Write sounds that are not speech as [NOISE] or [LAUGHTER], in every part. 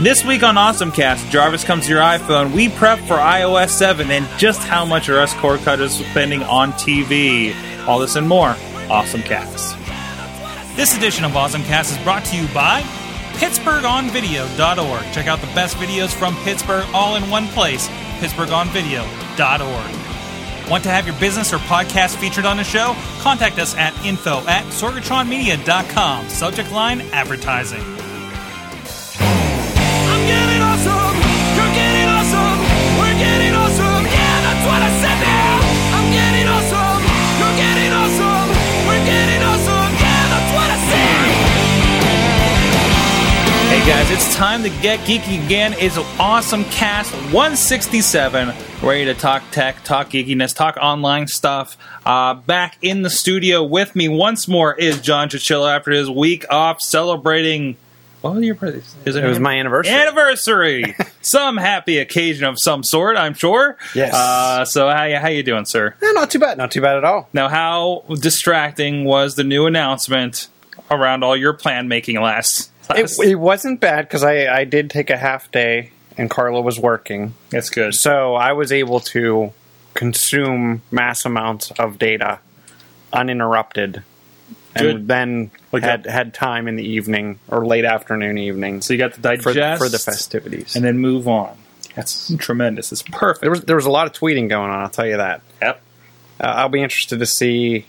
This week on AwesomeCast, Jarvis comes to your iPhone. We prep for iOS 7 and just how much are us cord cutters spending on TV. All this and more. Awesome AwesomeCast. This edition of AwesomeCast is brought to you by PittsburghOnVideo.org. Check out the best videos from Pittsburgh all in one place. PittsburghOnVideo.org. Want to have your business or podcast featured on the show? Contact us at info at sorgatronmedia.com. Subject line advertising. Guys, it's time to get geeky again. It's an Awesome Cast 167. Ready to talk tech, talk geekiness, talk online stuff. Uh, back in the studio with me once more is John Chichilla after his week off celebrating. What was your birthday? Is It was my anniversary. anniversary. [LAUGHS] some happy occasion of some sort, I'm sure. Yes. Uh, so how you, how you doing, sir? Eh, not too bad. Not too bad at all. Now, how distracting was the new announcement around all your plan making last? It, it wasn't bad because I, I did take a half day and Carla was working. That's good. So I was able to consume mass amounts of data uninterrupted. And then Like had, that- had time in the evening or late afternoon evening So you got to for, digest for the festivities. and then move on. That's tremendous. It's perfect. there was there was a lot of tweeting going on. I'll tell you that. Yep. Uh, I'll be interested to see.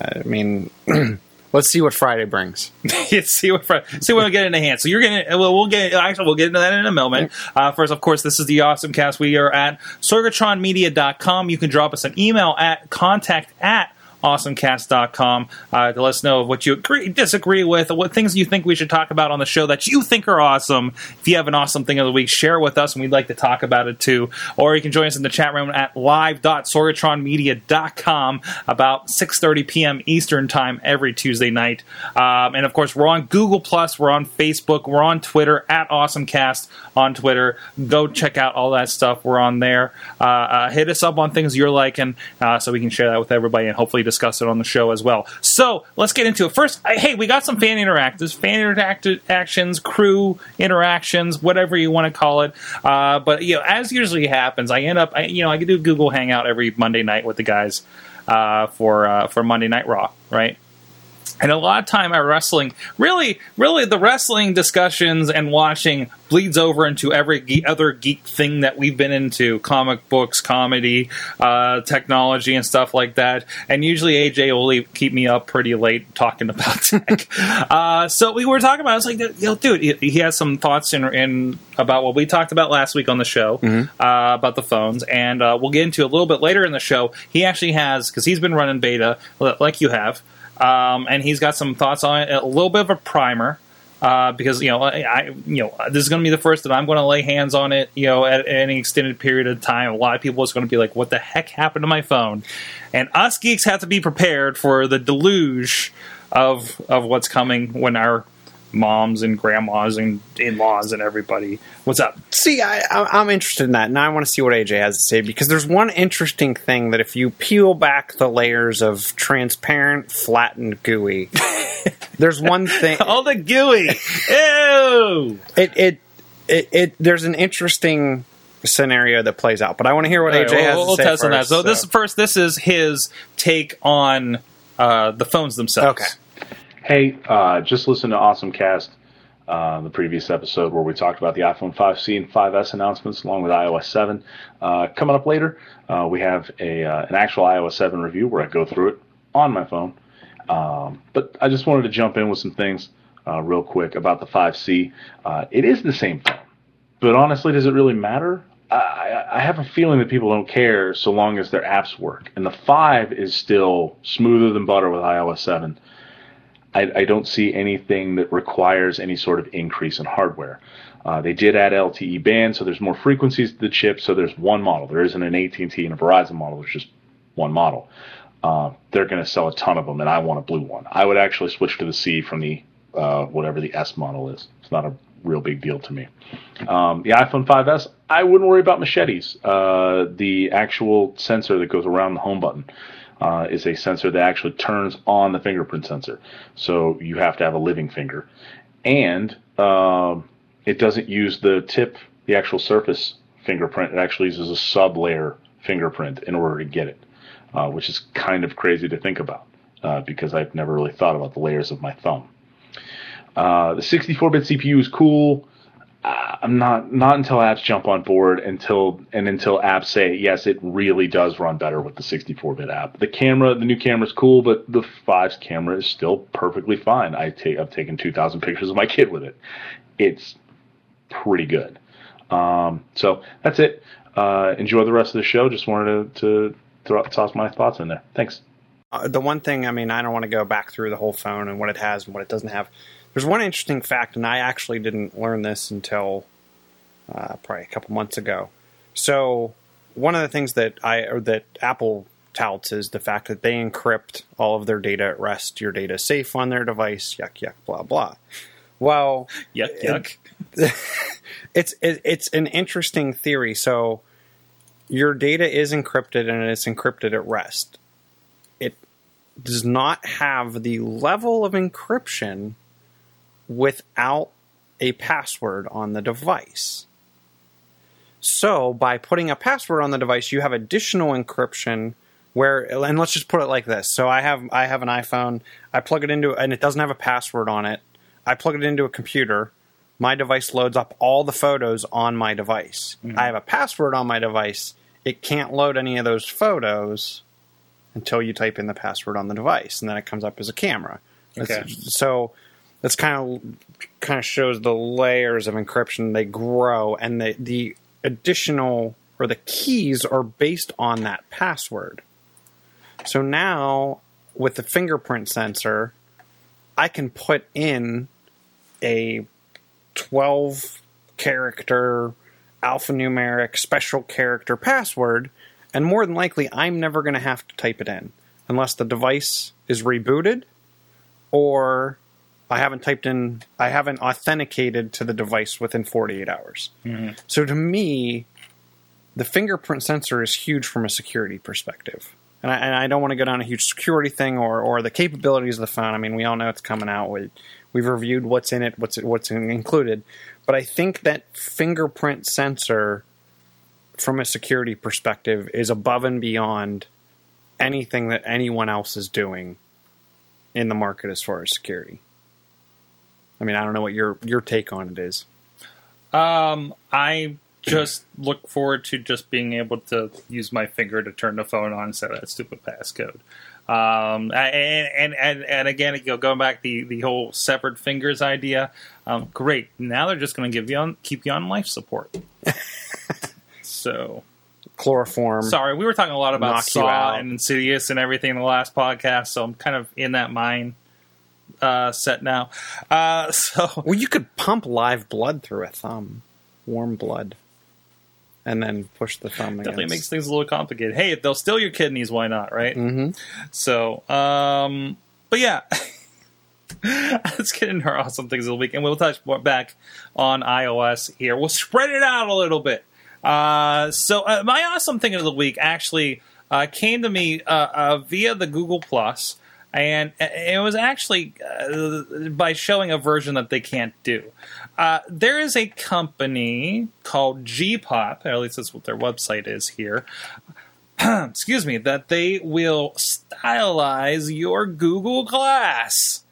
I mean, [CLEARS THROAT] let's see what Friday brings. [LAUGHS] see what Friday, see when we get into hand. So you're gonna well, we'll get actually we'll get into that in a moment. Uh, first, of course, this is the awesome cast. We are at sorgatronmedia.com. You can drop us an email at contact at awesomecast.com uh, to let us know what you agree, disagree with, what things you think we should talk about on the show that you think are awesome. If you have an awesome thing of the week, share it with us, and we'd like to talk about it too. Or you can join us in the chat room at live.sorgatronmedia.com about 6.30 p.m. Eastern Time every Tuesday night. Um, and of course, we're on Google+, Plus, we're on Facebook, we're on Twitter, at AwesomeCast on Twitter. Go check out all that stuff. We're on there. Uh, uh, hit us up on things you're liking uh, so we can share that with everybody and hopefully discuss it on the show as well. So let's get into it. First, I, hey, we got some fan interactives, fan interactions, crew interactions, whatever you want to call it. Uh, but you know, as usually happens, I end up, I, you know, I do Google Hangout every Monday night with the guys uh, for uh, for Monday Night Raw, right? And a lot of time at wrestling, really, really, the wrestling discussions and watching bleeds over into every ge- other geek thing that we've been into comic books, comedy, uh, technology, and stuff like that. And usually AJ will leave, keep me up pretty late talking about [LAUGHS] tech. uh, so we were talking about, I was like, know, dude, he, he has some thoughts in, in about what we talked about last week on the show uh, about the phones. And uh, we'll get into a little bit later in the show. He actually has, because he's been running beta like you have. Um, and he's got some thoughts on it, a little bit of a primer. Uh, because you know, I, I you know, this is going to be the first that I'm going to lay hands on it. You know, at, any extended period of time, a lot of people is going to be like, "What the heck happened to my phone?" And us geeks have to be prepared for the deluge of of what's coming when our moms and grandmas and in-laws and everybody. What's up? See, I, I'm interested in that, and I want to see what AJ has to say because there's one interesting thing that if you peel back the layers of transparent, flattened, gooey, [LAUGHS] there's one thing. [LAUGHS] All the gooey. Ew. It, it, it, it, there's an interesting scenario that plays out, but I want to hear what AJ right, has we'll, to we'll say test on that. first, So, this first, this is his take on uh, the phones themselves. Okay. Hey, uh, just listen to Awesome Cast, uh, the previous episode where we talked about the iPhone 5C and 5S announcements along with iOS 7. Uh, coming up later, uh, we have a uh, an actual iOS 7 review where I go through it on my phone. Um, but I just wanted to jump in with some things uh, real quick about the 5C. Uh, it is the same phone, but honestly, does it really matter? I, I have a feeling that people don't care so long as their apps work. And the 5 is still smoother than butter with iOS 7. I, I don't see anything that requires any sort of increase in hardware. Uh, they did add LTE band, so there's more frequencies to the chip. So there's one model. There isn't an AT&T and a Verizon model. There's just one model. Uh, they're going to sell a ton of them, and I want a blue one. I would actually switch to the C from the uh, whatever the S model is. It's not a real big deal to me. Um, the iPhone 5S, I wouldn't worry about machetes. Uh, the actual sensor that goes around the home button uh, is a sensor that actually turns on the fingerprint sensor. So you have to have a living finger. And um, it doesn't use the tip, the actual surface fingerprint. It actually uses a sub layer fingerprint in order to get it, uh, which is kind of crazy to think about uh, because I've never really thought about the layers of my thumb. Uh, the 64-bit CPU is cool. Uh, I'm not not until apps jump on board until and until apps say yes, it really does run better with the 64-bit app. The camera, the new camera is cool, but the 5's camera is still perfectly fine. I take I've taken 2,000 pictures of my kid with it. It's pretty good. Um, so that's it. Uh, enjoy the rest of the show. Just wanted to, to throw, toss my thoughts in there. Thanks. Uh, the one thing, I mean, I don't want to go back through the whole phone and what it has and what it doesn't have. There's one interesting fact, and I actually didn't learn this until uh, probably a couple months ago. So, one of the things that I or that Apple touts is the fact that they encrypt all of their data at rest. Your data is safe on their device. Yuck, yuck, blah blah. Well, [LAUGHS] Yuck, yuck. [LAUGHS] it's it, it's an interesting theory. So your data is encrypted and it's encrypted at rest. It does not have the level of encryption without a password on the device. So by putting a password on the device, you have additional encryption where and let's just put it like this. So I have I have an iPhone, I plug it into and it doesn't have a password on it. I plug it into a computer. My device loads up all the photos on my device. Mm-hmm. I have a password on my device. It can't load any of those photos until you type in the password on the device, and then it comes up as a camera. That's- Okay. So that's kind of kind of shows the layers of encryption they grow, and the the additional or the keys are based on that password. So now with the fingerprint sensor, I can put in a 12 character alphanumeric special character password, and more than likely, I'm never going to have to type it in unless the device is rebooted or I haven't typed in, I haven't authenticated to the device within 48 hours. Mm-hmm. So to me, the fingerprint sensor is huge from a security perspective. And I, and I don't want to go down a huge security thing or, or the capabilities of the phone. I mean, we all know it's coming out. We, we've reviewed what's in it, what's what's included. But I think that fingerprint sensor, from a security perspective, is above and beyond anything that anyone else is doing in the market as far as security. I mean, I don't know what your your take on it is. Um, I just look forward to just being able to use my finger to turn the phone on instead of that stupid passcode. Um, and, and, and, and again, going back the, the whole severed fingers idea, um, great. Now they're just going to give you on, keep you on life support. [LAUGHS] so Chloroform. sorry, we were talking a lot about Saw and Insidious and everything in the last podcast, so I'm kind of in that mind uh, set now. Uh, [LAUGHS] so Well, you could pump live blood through a thumb, warm blood, and then push the thumb. definitely against. makes things a little complicated. Hey, if they'll steal your kidneys, why not, right? Mm-hmm. So, um, but yeah, [LAUGHS] let's get into our awesome things of the week, and we'll touch more back on iOS here. We'll spread it out a little bit. Uh, so, uh, my awesome thing of the week actually uh, came to me uh, uh, via the Google Plus, and it was actually uh, by showing a version that they can't do. Uh, there is a company called Gpop, at least that's what their website is here [CLEARS THROAT] excuse me, that they will stylize your Google Glass.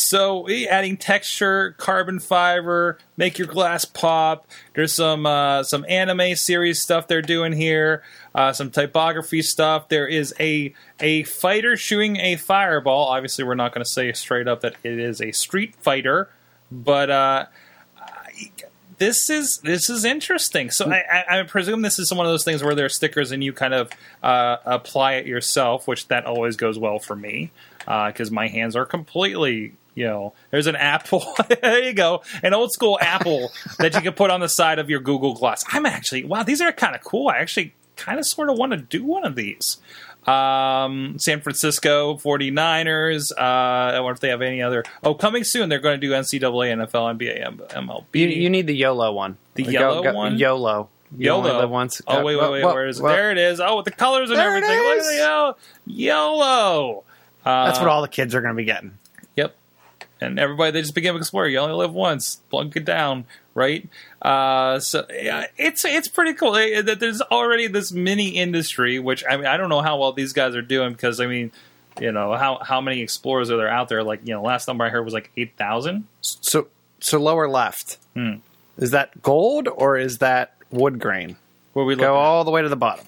So, adding texture, carbon fiber, make your glass pop. There's some uh, some anime series stuff they're doing here. Uh, some typography stuff. There is a a fighter shooting a fireball. Obviously, we're not going to say straight up that it is a Street Fighter, but uh, this is this is interesting. So I, I, presume this is one of those things where there are stickers and you kind of uh, apply it yourself, which that always goes well for me because my hands are completely. You know, there's an apple. [LAUGHS] there you go, an old school apple [LAUGHS] that you can put on the side of your Google Glass. I'm actually wow, these are kind of cool. I actually kind of sort of want to do one of these. Um, San Francisco 49ers. Uh, I wonder if they have any other. Oh, coming soon. They're going to do NCAA, NFL, NBA, M- MLB. You, you need the YOLO one. The Go- yellow go- one? YOLO. You only YOLO. live once. Oh Uh, wait, wait, wait. well, Where is it? well, there it is. Oh, with the colors and everything. Look at the yellow. YOLO. Uh, That's what all the kids are going to be getting. And everybody they just became explorer. You only live once, plunk it down, right? Uh, so yeah, it's it's pretty cool that there's already this mini industry. Which I mean, I don't know how well these guys are doing because I mean, you know how how many explorers are there out there? Like you know, last number I heard was like eight thousand. So so lower left. Hmm. Is that gold or is that wood grain? Where we Go look all the way to the bottom.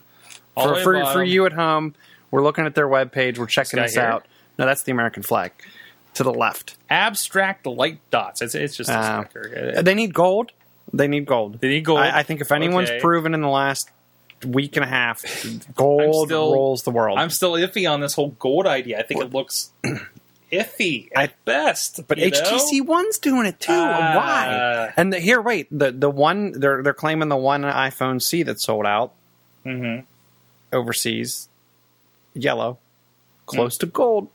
All for to for, the for you at home, we're looking at their webpage. We're checking guy this out. No, that's the American flag. To the left. abstract light dots. It's it's just a Uh, sticker. They need gold. They need gold. They need gold. I, I think if anyone's Okay. proven in the last week and a half, gold still- rolls the world. I'm still iffy on this whole gold idea. I think it looks [CLEARS THROAT] iffy at I- best. but you know? HTC One's doing it too. Ah. Why? And the, here, wait. The the one they're they're claiming the one iPhone C that sold out Mhm. overseas, yellow, close Hmm. to gold.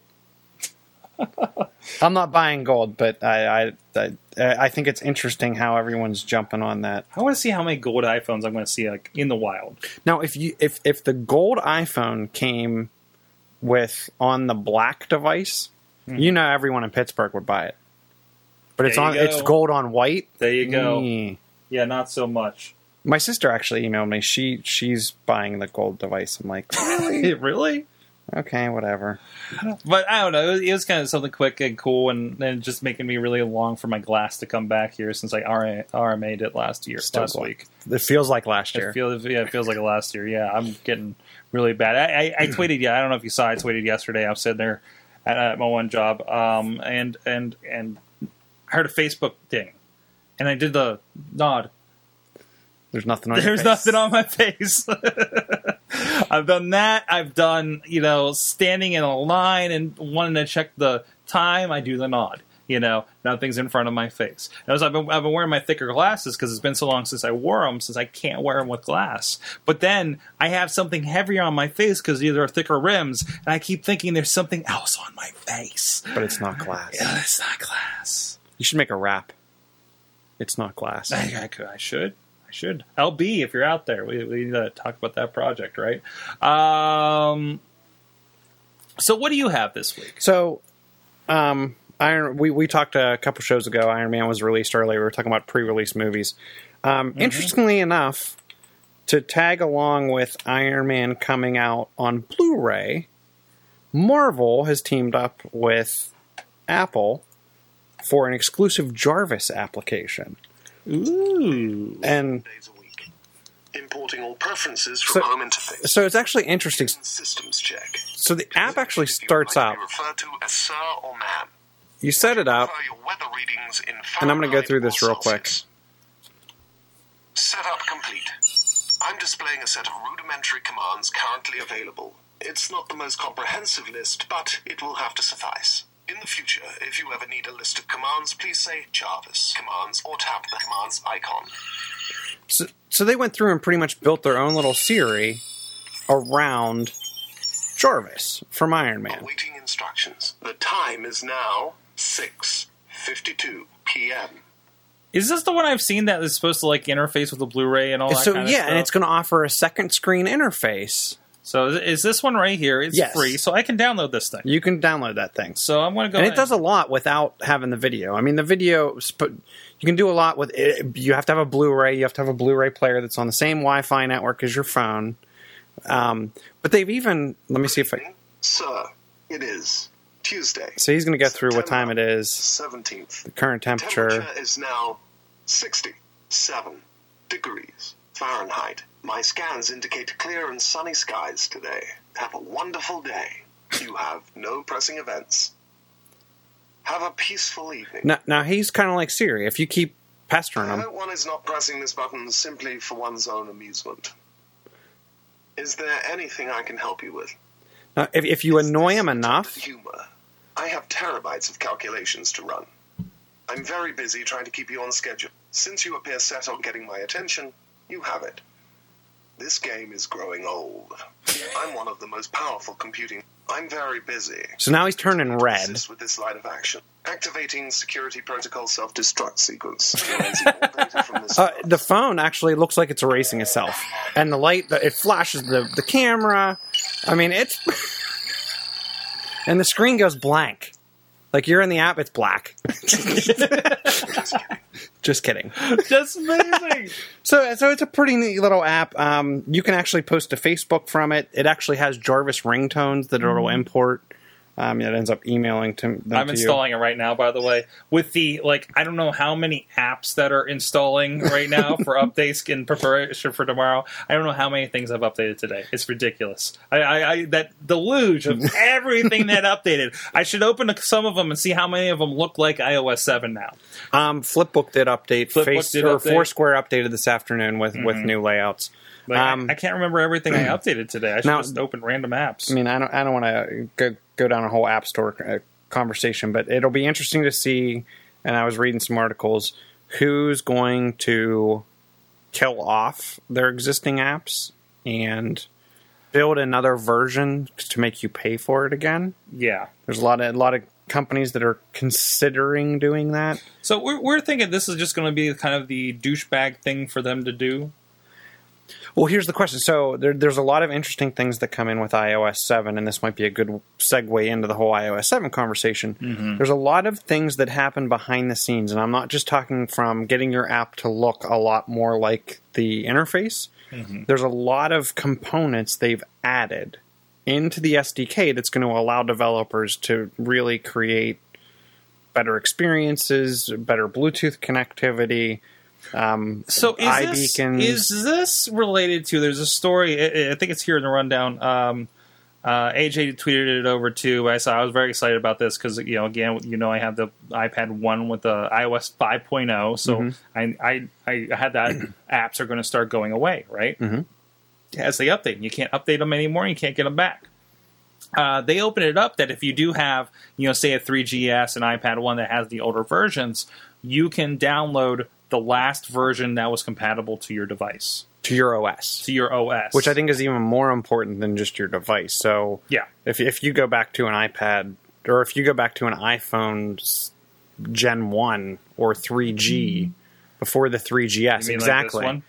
I'm not buying gold, but I, I I I think it's interesting how everyone's jumping on that. I want to see how many gold iPhones I'm going to see like in the wild. Now, if you if if the gold iPhone came with on the black device, you know everyone in Pittsburgh would buy it. But it's Hmm. On you it's gold on white. There you go. Mm. Yeah, not so much. My sister actually emailed me. She she's buying the gold device. I'm like, [LAUGHS] really? really? Okay, whatever. But I don't know. It was, it was kind of something quick and cool, and, and just making me really long for my glass to come back here since I RMA, RMA'd it last year, Still last week. It feels like last year. It feels yeah, it feels like last year. Yeah, I'm getting really bad. I, I, I [CLEARS THROAT] tweeted. Yeah, I don't know if you saw. I tweeted yesterday. I was sitting there at, at my one job, um, and and and I heard a Facebook ding, and I did the nod. There's nothing on. your There's nothing on my face. [LAUGHS] I've done that. I've done you know standing in a line and wanting to check the time. I do the nod. You know, nothing's in front of my face. As I've been, I've been wearing my thicker glasses because it's been so long since I wore them, since I can't wear them with glass. But then I have something heavier on my face because these are thicker rims, and I keep thinking there's something else on my face. but it's not glass. Yeah, it's not glass. You should make a rap. It's not glass. I, I, could, I should. Should. LB, if you're out there, we, we need to talk about that project, right? Um, so, what do you have this week? So, um, Iron. We we talked a couple shows ago. Iron Man was released earlier. We were talking about pre-release movies. Um, Interestingly enough, to tag along with Iron Man coming out on Blu-ray, Marvel has teamed up with Apple for an exclusive Jarvis application. Ooh. And days a week. Importing all preferences So- home interface. so it's actually interesting. Systems check. So the app actually If you would starts like out. to be referred to as sir or ma'am. You set it up. Prefer your weather readings in And I'm gonna go through this real quick. Setup complete. I'm displaying a set of rudimentary commands currently available. It's not the most comprehensive list, but it will have to suffice. In the future, if you ever need a list of commands, please say Jarvis commands or tap the commands icon. So, so they went through and pretty much built their own little Siri around Jarvis from Iron Man. Awaiting instructions. The time is now 6:52 p.m. Is this the one I've seen that is supposed to like interface with the Blu-ray and all that? So kind yeah, of and it's going to offer a second screen interface. So is- is this one right here? It's Yes. free, so I can download this thing. You can download that thing. So I'm going to go. and it does a lot without having the video. I mean, the video you can do a lot with it. You have to have a Blu-ray. You have to have a Blu-ray player that's on the same Wi-Fi network as your phone. Um, but they've even let me see if I. Sir, it is Tuesday, So he's going to go through what time it is, 17th. the current temperature. Temperature is now 67 degrees Fahrenheit. My scans indicate clear and sunny skies today. Have a wonderful day. You have no pressing events. Have a peaceful evening. Now, now he's kind of like Siri. If you keep pestering I him, hope one is not pressing this button simply for one's own amusement. Is there anything I can help you with? now, if, if you Is annoy him enough, Humor. I have terabytes of calculations to run. I'm very busy trying to keep you on schedule. Since you appear set on getting my attention, you have it. This game is growing old. I'm one of the most powerful computing. I'm very busy. so now he's turning red. with this line of action. Activating security protocol self-destruct sequence. [LAUGHS] Erasing all data from this [LAUGHS] Uh, the phone actually looks like it's erasing itself, and the light it flashes the the camera. I mean, it's [LAUGHS] and the screen goes blank. Like you're in the app, it's black. Just kidding. [LAUGHS] That's amazing. [LAUGHS] So, so it's a pretty neat little app. Um, you can actually post to Facebook from it. It actually has Jarvis ringtones that it'll import. Um, it ends up emailing to them I'm to installing it right now, by the way. With the like, I don't know how many apps that are installing right now for [LAUGHS] updates in preparation for tomorrow. I don't know how many things I've updated today. It's ridiculous. I, I, I that deluge of [LAUGHS] everything that updated. I should open some of them and see how many of them look like iOS seven now. you. Um, Flipbook did update. Flipbook Face did or update. Foursquare updated this afternoon with with new layouts. Like, I- Um, I, can't remember everything I [CLEARS THROAT] updated today. I should Now- just open random apps. I mean, I don't, I don't want to go, down a whole app store uh, conversation, but it'll be interesting to see. And I was reading some articles. Who's going to kill off their existing apps and build another version to make you pay for it again? yeah. There's a lot of a lot of companies that are considering doing that. So we're, we're thinking this is just going to be kind of the douchebag thing for them to do. Well, here's the question. So there, there's a lot of interesting things that come in with iOS 7, and this might be a good segue into the whole iOS 7 conversation. Mm-hmm. There's a lot of things that happen behind the scenes, and I'm not just talking from getting your app to look a lot more like the interface. Mm-hmm. There's a lot of components they've added into the SDK that's going to allow developers to really create better experiences, better Bluetooth connectivity. Um, So is this, iBeacons. is this related to? There's a story. I, I think it's here in the rundown. Um, uh, AJ tweeted it over too. I saw. I was very excited about this because you know, again, you know, I have the iPad one with the iOS 5.0, so I, I I had that [CLEARS THROAT] apps are going to start going away, right? Mm-hmm. As they update, you can't update them anymore. You can't get them back. Uh, they open it up that if you do have, you know, say a 3GS and iPad 1 that has the older versions, you can download the last version that was compatible to your device, to your OS. to your OS. which I think is even more important than just your device. So yeah, if if you go back to an iPad or if you go back to an iPhone Gen One or 3G mm-hmm. before the 3GS, You mean like this exactly, one?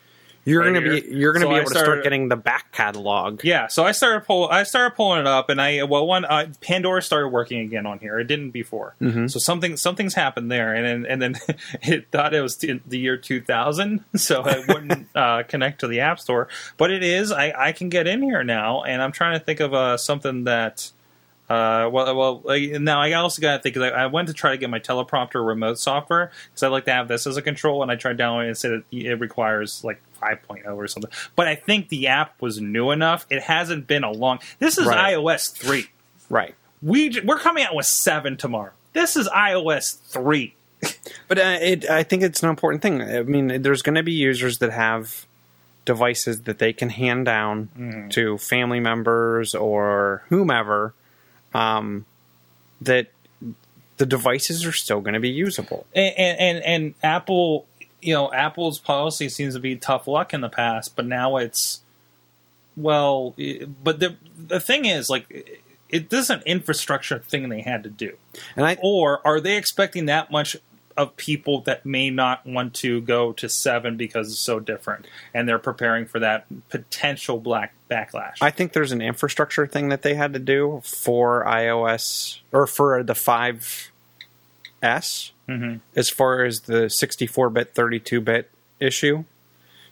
You're right going to be you're to So be able to start getting the back catalog. Yeah, so I started pull. I started pulling it up, and I well, one uh, Pandora started working again on here. It didn't before, Mm-hmm. so something something's happened there, and then and then [LAUGHS] it thought it was t- the year two thousand, [LAUGHS] so it wouldn't uh, connect to the App Store. But it is. I I can get in here now, and I'm trying to think of uh, something that. Uh, well, well. Like, now I also got to think. 'cause I, I went to try to get my teleprompter remote software because I like to have this as a control, and I tried downloading it and said it, it requires like 5.0 or something. But I think the app was new enough. It hasn't been a long. This is Right. iOS three. Right. We we're coming out with seven tomorrow. This is iOS three. [LAUGHS] But uh, it, I think it's an important thing. I mean, there's going to be users that have devices that they can hand down Mm-hmm. to family members or whomever. Um, that the devices are still going to be usable. And, and and Apple, you know, Apple's policy seems to be tough luck in the past, but now it's well. But the the thing is, like, it this is an infrastructure thing they had to do. And I, or are they expecting that much of people that may not want to go to seven because it's so different and they're preparing for that potential black backlash I think there's an infrastructure thing that they had to do for iOS or for the 5S Mhm. as far as the 64 bit, 32 bit issue.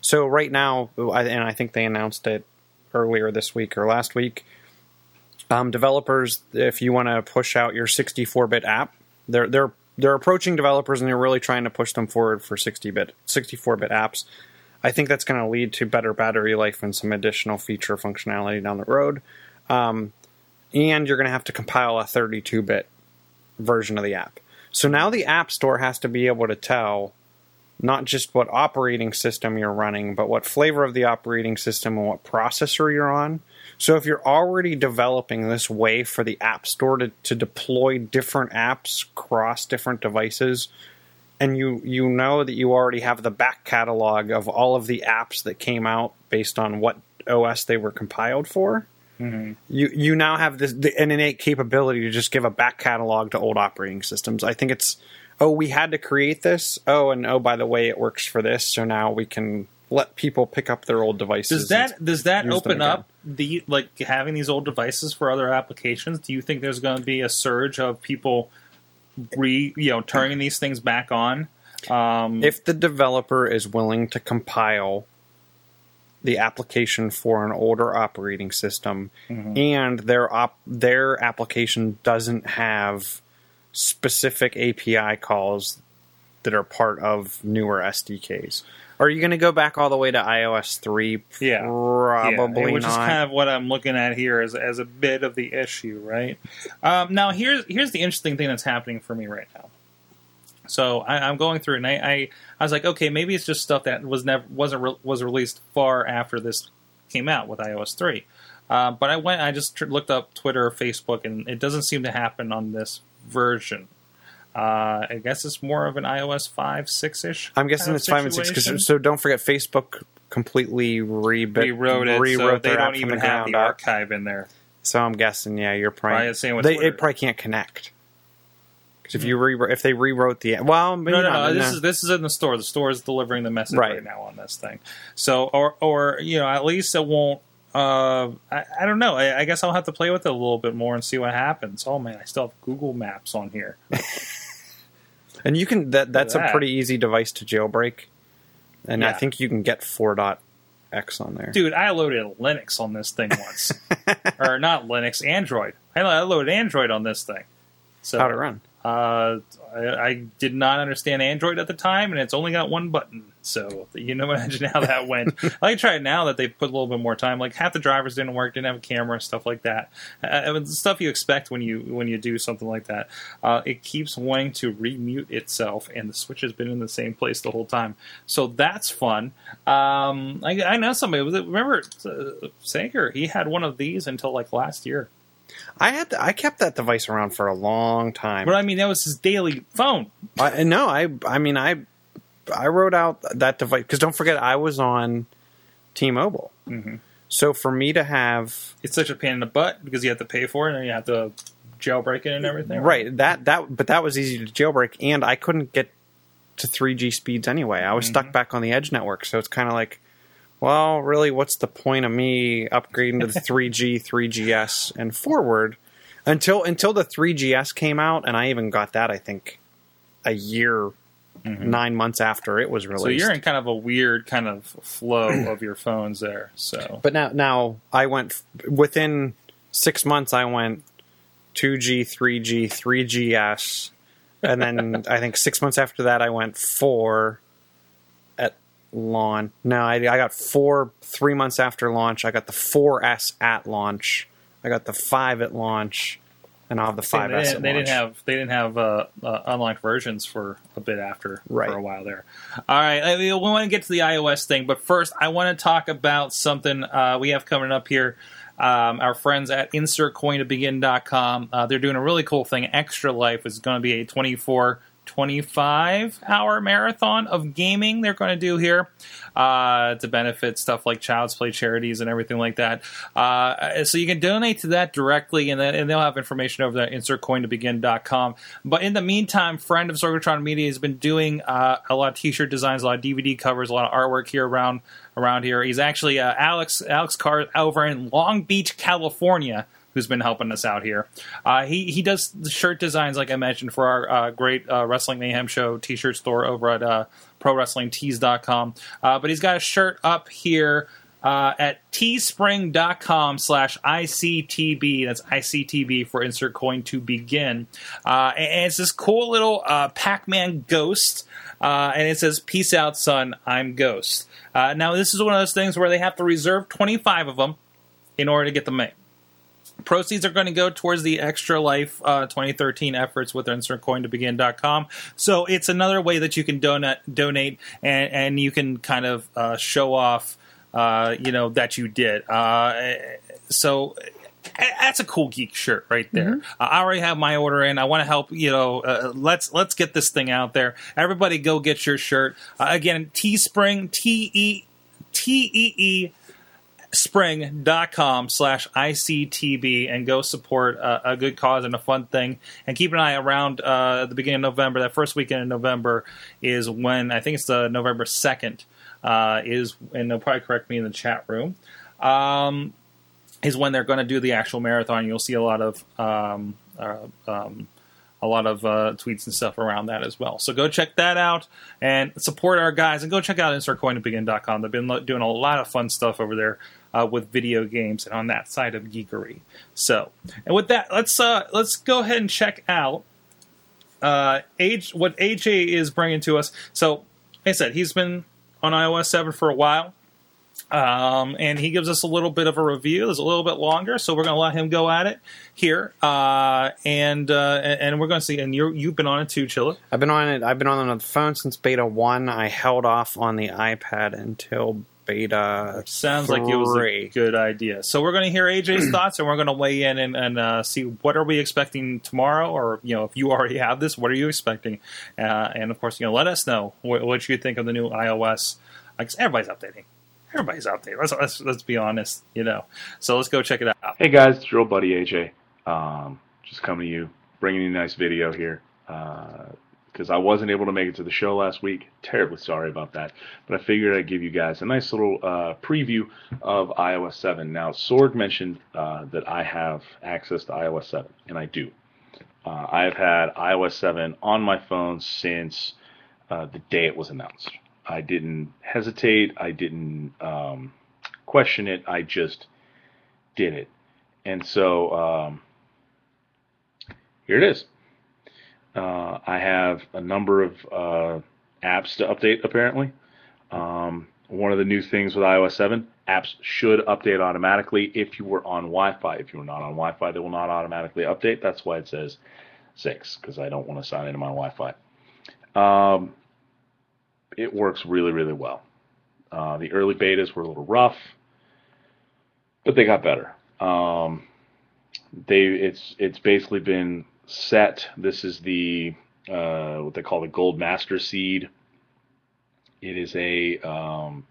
So, right now, I- and I think they announced it earlier this week or last week. Um, developers, if you want to push out your 64 bit app, they're they're they're approaching developers and they're really trying to push them forward for 60 bit, 64 bit apps. I think that's going to lead to better battery life and some additional feature functionality down the road. Um, and you're going to have to compile a 32 bit version of the app. So now the App Store has to be able to tell not just what operating system you're running, but what flavor of the operating system and what processor you're on. So if you're already developing this way for the App Store to, to deploy different apps across different devices, and you you know that you already have the back catalog of all of the apps that came out based on what OS they were compiled for, mm-hmm. you you now have this the, an innate capability to just give a back catalog to old operating systems. I think it's oh we had to create this oh and oh by the way it works for this so now we can let people pick up their old devices. does that does that open up the like having these old devices for other applications do you think there's going to be a surge of people re you know turning these things back on. Um, if the developer is willing to compile the application for an older operating system and their op- their application doesn't have specific API calls that are part of newer SDKs. Are you going to go back all the way to iOS 3? Yeah. Probably yeah, which not. is kind of what I'm looking at here as, as a bit of the issue, right? Um, now, here's here's the interesting thing that's happening for me right now. So I, I'm going through, and I, I I was like, okay, maybe it's just stuff that was never wasn't re- was released far after this came out with iOS three. Uh, but I went, I just tr- looked up Twitter Facebook, and it doesn't seem to happen on this version. Uh, I guess it's more of an iOS five six ish. I'm guessing it's 5 and 6 because so don't forget Facebook completely re- rewrote it, rewrote so they don't even have the archive in there. So I'm guessing, yeah, you're Probably probably the same with they, it probably can't connect. Because if you re- if they rewrote the well, maybe No, no, no. This is this is in the store. The store is delivering the message right, Right. now on this thing. So, or or you know, at least it won't. Uh, I, I don't know. I, I guess I'll have to play with it a little bit more and see what happens. Oh man, I still have Google Maps on here. [LAUGHS] and you can that that's a pretty easy device to jailbreak, and I think you can get 4.x on there. Dude, I loaded Linux on this thing once, [LAUGHS] or not Linux, Android. I, I loaded Android on this thing. So How to run? Uh, I, I did not understand Android at the time, and it's only got one button. So you know, [LAUGHS] imagine how that went. I can try it now that they put a little bit more time. Like half the drivers didn't work, didn't have a camera, stuff like that. Uh, stuff you expect when you when you do something like that. Uh, it keeps wanting to remute itself, and the switch has been in the same place the whole time. So that's fun. Um, I, I know somebody. Remember uh, Sager? He had one of these until like last year. I had I kept that device around for a long time. But I mean, that was his daily phone. I, no, I I mean I I wrote out that device because don't forget I was on T-Mobile, Mhm. so for me to have it's such a pain in the butt because you have to pay for it and you have to jailbreak it and everything. right that that but that was easy to jailbreak, and I couldn't get to 3G speeds anyway. I was Mm-hmm. stuck back on the Edge network, so it's kind of like, well, really, what's the point of me upgrading to the [LAUGHS] 3G, 3GS, and forward until until the 3GS came out, and I even got that I think a year. Nine months after it was released, Mm-hmm. So you're in kind of a weird kind of flow [CLEARS THROAT] of your phones there. So But now, now I went within six months. I went 2G, 3G, 3GS, and then [LAUGHS] I think six months after that, I went four at launch. No, I, I got four three months after launch. I got the 4S at launch. I got the five at launch, and I'll have the 5S they, didn't, they didn't have they didn't have uh, uh, unlocked versions for a bit after Right. for a while there. All right, I mean, we want to get to the iOS thing, but first I want to talk about something uh, we have coming up here. Um, our friends at InsertCoinToBegin.com, uh, they're doing a really cool thing. Extra Life is going to be a 24 25 hour marathon of gaming they're going to do here uh, to benefit stuff like Child's Play charities and everything like that. Uh, so you can donate to that directly, and, then, and they'll have information over there at insertcointobegin.com. But in the meantime, friend of Sorgatron Media has been doing uh, a lot of T-shirt designs, a lot of DVD covers, a lot of artwork here around around here. He's actually uh, Alex Alex Carr over in Long Beach, California who's been helping us out here. Uh, he he does the shirt designs, like I mentioned, for our uh, great uh, Wrestling Mayhem Show T-shirt store over at uh, ProWrestlingTees.com. Uh, but he's got a shirt up here. Uh, at teespring.com slash ICTB. That's ICTB for insert coin to begin. Uh, and it's this cool little uh, Pac Man ghost. Uh, and it says, Peace out, son. I'm Ghost. Uh, now, this is one of those things where they have to reserve 25 of them in order to get them made. Proceeds are going to go towards the Extra Life uh, 2013 efforts with insertcointobegin.com. So it's another way that you can donate, donate, and, and you can kind of uh, show off, uh, you know, that you did. Uh, so that's a cool geek shirt right there. Uh, I already have my order in. I want to help. You know, uh, let's let's get this thing out there. Everybody, go get your shirt. Uh, again, Teespring, T E T E E spring.com slash ICTB and go support a, a good cause and a fun thing. And keep an eye around uh, at the beginning of November. That first weekend in November is when, I think it's the November 2nd, uh, is, and they'll probably correct me in the chat room, um, is when they're going to do the actual marathon. You'll see a lot of um, uh, um, a lot of uh, tweets and stuff around that as well. So go check that out and support our guys. And go check out InsertCoinToBegin.com. They've been doing a lot of fun stuff over there uh, with video games and on that side of geekery. So, and with that, let's uh, let's go ahead and check out uh, age what AJ is bringing to us. So, like I said, he's been on iOS 7 for a while. Um, and he gives us a little bit of a review. It's a little bit longer, so we're going to let him go at it here. Uh, and uh, and we're going to see. And you you've been on it too, Chilla. I've been on it. I've been on the phone since beta one. I held off on the iPad until beta. Sounds like it was a good idea. So we're going to hear AJ's [CLEARS THROAT] thoughts, and we're going to weigh in and, and uh, see what are we expecting tomorrow, or you know, if you already have this, what are you expecting? Uh, and of course, you know, let us know what, what you think of the new iOS. Like everybody's updating. Everybody's updating. Let's, let's let's be honest, you know. So let's go check it out. Hey guys, it's your old buddy AJ. Um, just coming to you, bringing you a nice video here. Because I wasn't able to make it to the show last week. Terribly sorry about that. But I figured I'd give you guys a nice little uh, preview of iOS 7. Now, Sorg mentioned uh, that I have access to iOS 7, and I do. Uh, I have had iOS 7 on my phone since uh, the day it was announced. I didn't hesitate. I didn't um, question it. I just did it. And so um, here it is. Uh, I have a number of uh, apps to update, apparently. Um, one of the new things with iOS 7, apps should update automatically if you were on Wi Fi. If you were not on Wi Fi, they will not automatically update. That's why it says 6, because I don't want to sign into my Wi Fi. Um, it works really, really well. Uh, the early betas were a little rough, but they got better. Um, they it's it's basically been set. This is the uh, what they call the Gold Master Seed. It is a um,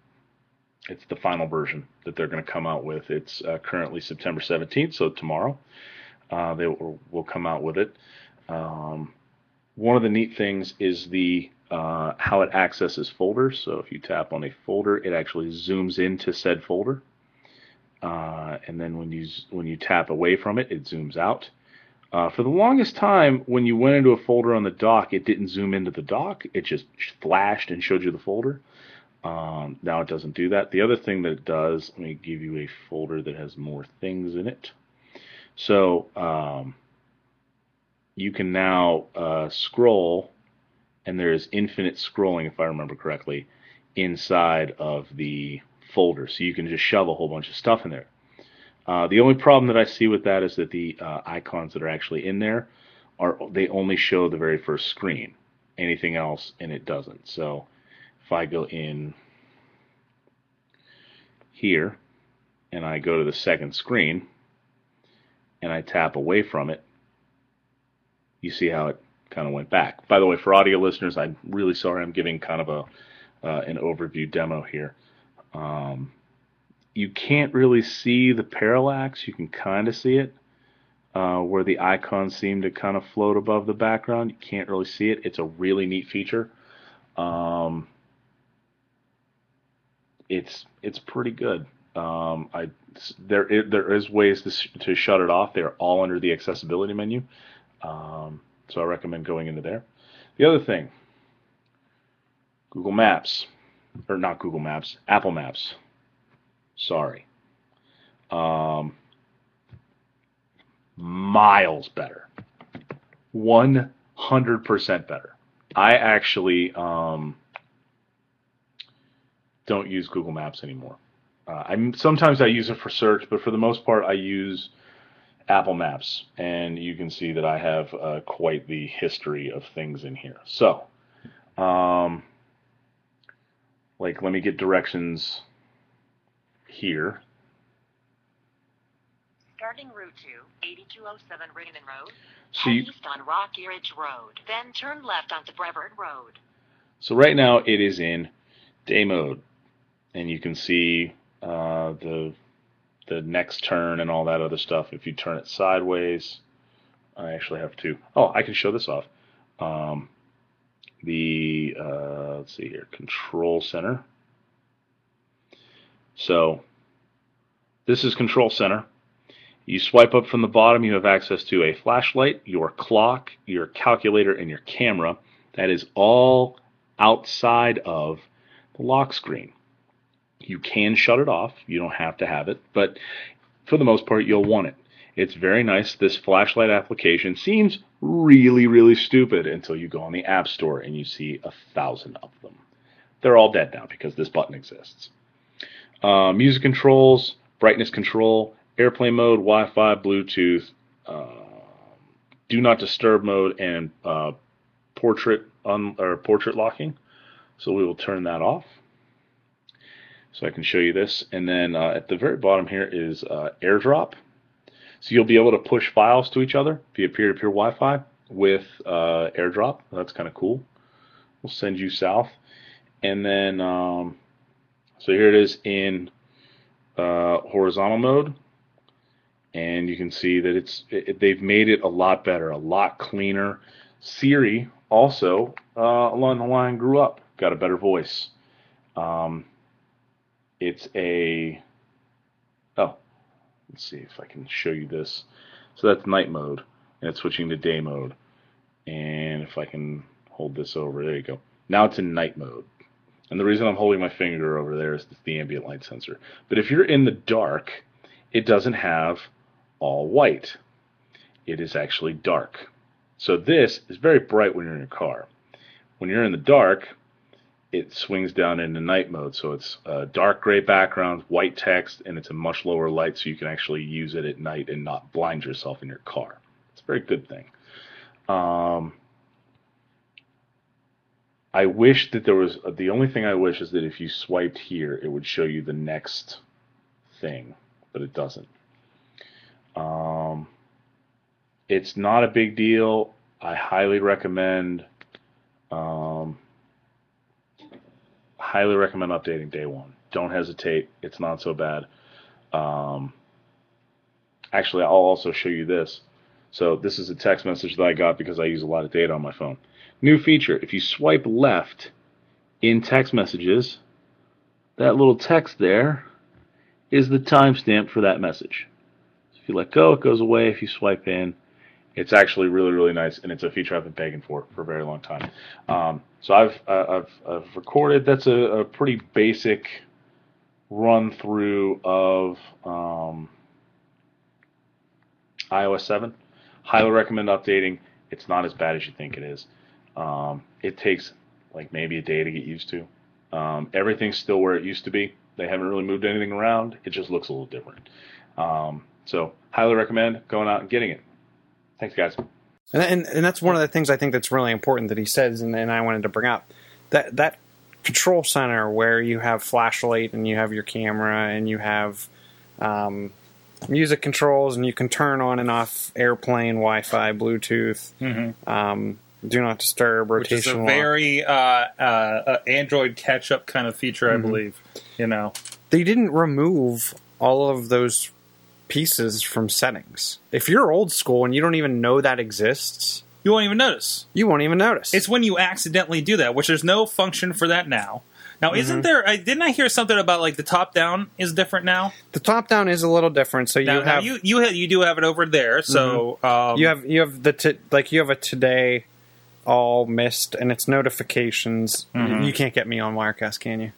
it's the final version that they're going to come out with. It's uh, currently September 17th, so tomorrow uh, they will, will come out with it. Um, one of the neat things is the uh, how it accesses folders. So if you tap on a folder, it actually zooms into said folder, uh, and then when you when you tap away from it, it zooms out. Uh, for the longest time, when you went into a folder on the dock, it didn't zoom into the dock. It just flashed and showed you the folder. Um, now it doesn't do that. The other thing that it does, let me give you a folder that has more things in it. So um, you can now uh, scroll, and there is infinite scrolling, if I remember correctly, inside of the folder. So you can just shove a whole bunch of stuff in there. Uh, the only problem that I see with that is that the uh, icons that are actually in there are they only show the very first screen. Anything else, and it doesn't. So if I go in here and I go to the second screen and I tap away from it, you see how it kind of went back. By the way, for audio listeners, I'm really sorry I'm giving kind of a uh, an overview demo here. Um, you can't really see the parallax. You can kind of see it uh, where the icons seem to kind of float above the background. You can't really see it. It's a really neat feature. Um, it's it's pretty good. Um, I there i- there is ways to, to shut it off. They're all under the accessibility menu. Um, so I recommend going into there. The other thing, Google Maps, or not Google Maps, Apple Maps. Sorry. Um, miles better. 100% better. I actually um, don't use Google Maps anymore. Uh, I'm sometimes I use it for search, but for the most part, I use Apple Maps, and you can see that I have uh, quite the history of things in here. So, um, like, let me get directions here. Starting Route 2, 8207 Raymond Road. So you, east on Rock Ridge Road. Then turn left onto Brevard Road. So right now it is in day mode, and you can see uh, the the next turn and all that other stuff. If you turn it sideways, I actually have to. Oh, I can show this off. Um, the uh, let's see here, control center. So this is control center, You swipe up from the bottom, you have access to a flashlight, your clock, your calculator, and your camera. That is all outside of the lock screen. You can shut it off, you don't have to have it, but for the most part, you'll want it. It's very nice. This flashlight application seems really, really stupid until you go on the App Store and you see a thousand of them. They're all dead now because this button exists. Uh, music controls, brightness control, airplane mode, Wi-Fi, Bluetooth, uh, do not disturb mode, and uh, portrait un- or portrait locking. So we will turn that off. So I can show you this, and then uh, at the very bottom here is uh, AirDrop. So you'll be able to push files to each other via peer-to-peer Wi-Fi with uh, AirDrop. That's kind of cool. We'll send you south, and then um, so here it is in uh, horizontal mode, and you can see that it's it, they've made it a lot better, a lot cleaner. Siri also uh, along the line grew up, got a better voice. Um, it's a oh, let's see if I can show you this. So that's night mode, and it's switching to day mode. And if I can hold this over, there you go. Now it's in night mode. And the reason I'm holding my finger over there is the ambient light sensor. But if you're in the dark, it doesn't have all white. It is actually dark. So this is very bright when you're in your car. When you're in the dark, it swings down into night mode. So it's a dark gray background, white text, and it's a much lower light so you can actually use it at night and not blind yourself in your car. It's a very good thing. Um, I wish that there was the only thing I wish is that if you swiped here, it would show you the next thing, but it doesn't. Um, it's not a big deal. I highly recommend. Um, highly recommend updating day one. Don't hesitate. It's not so bad. Um, actually, I'll also show you this. So this is a text message that I got because I use a lot of data on my phone. New feature: if you swipe left in text messages, that little text there is the timestamp for that message. So if you let go, it goes away. If you swipe in, it's actually really really nice, and it's a feature I've been begging for for a very long time. Um, so I've uh, I've I've recorded. That's a, a pretty basic run through of um, iOS 7. Highly recommend updating. It's not as bad as you think it is. Um, it takes like maybe a day to get used to. Um, everything's still where it used to be. They haven't really moved anything around. It just looks a little different. Um, so highly recommend going out and getting it. Thanks, guys. And, and and that's one of the things I think that's really important that he says, and, and I wanted to bring up that that control center where you have flashlight and you have your camera and you have um, music controls and you can turn on and off airplane, Wi-Fi, Bluetooth, um, do not disturb, rotation which is a very uh, uh, Android catch-up kind of feature, I believe. You know, they didn't remove all of those pieces from settings. If you're old school and you don't even know that exists, you won't even notice. you won't even notice. It's when you accidentally do that, which there's no function for that now. Now, Mm-hmm. isn't there? I, didn't I hear something about like the top down is different now? the top down is a little different. So you now have you you ha- you do have it over there. So um, you have you have the t- like you have a today all missed and it's notifications. Mm-hmm. You can't get me on Wirecast, can you?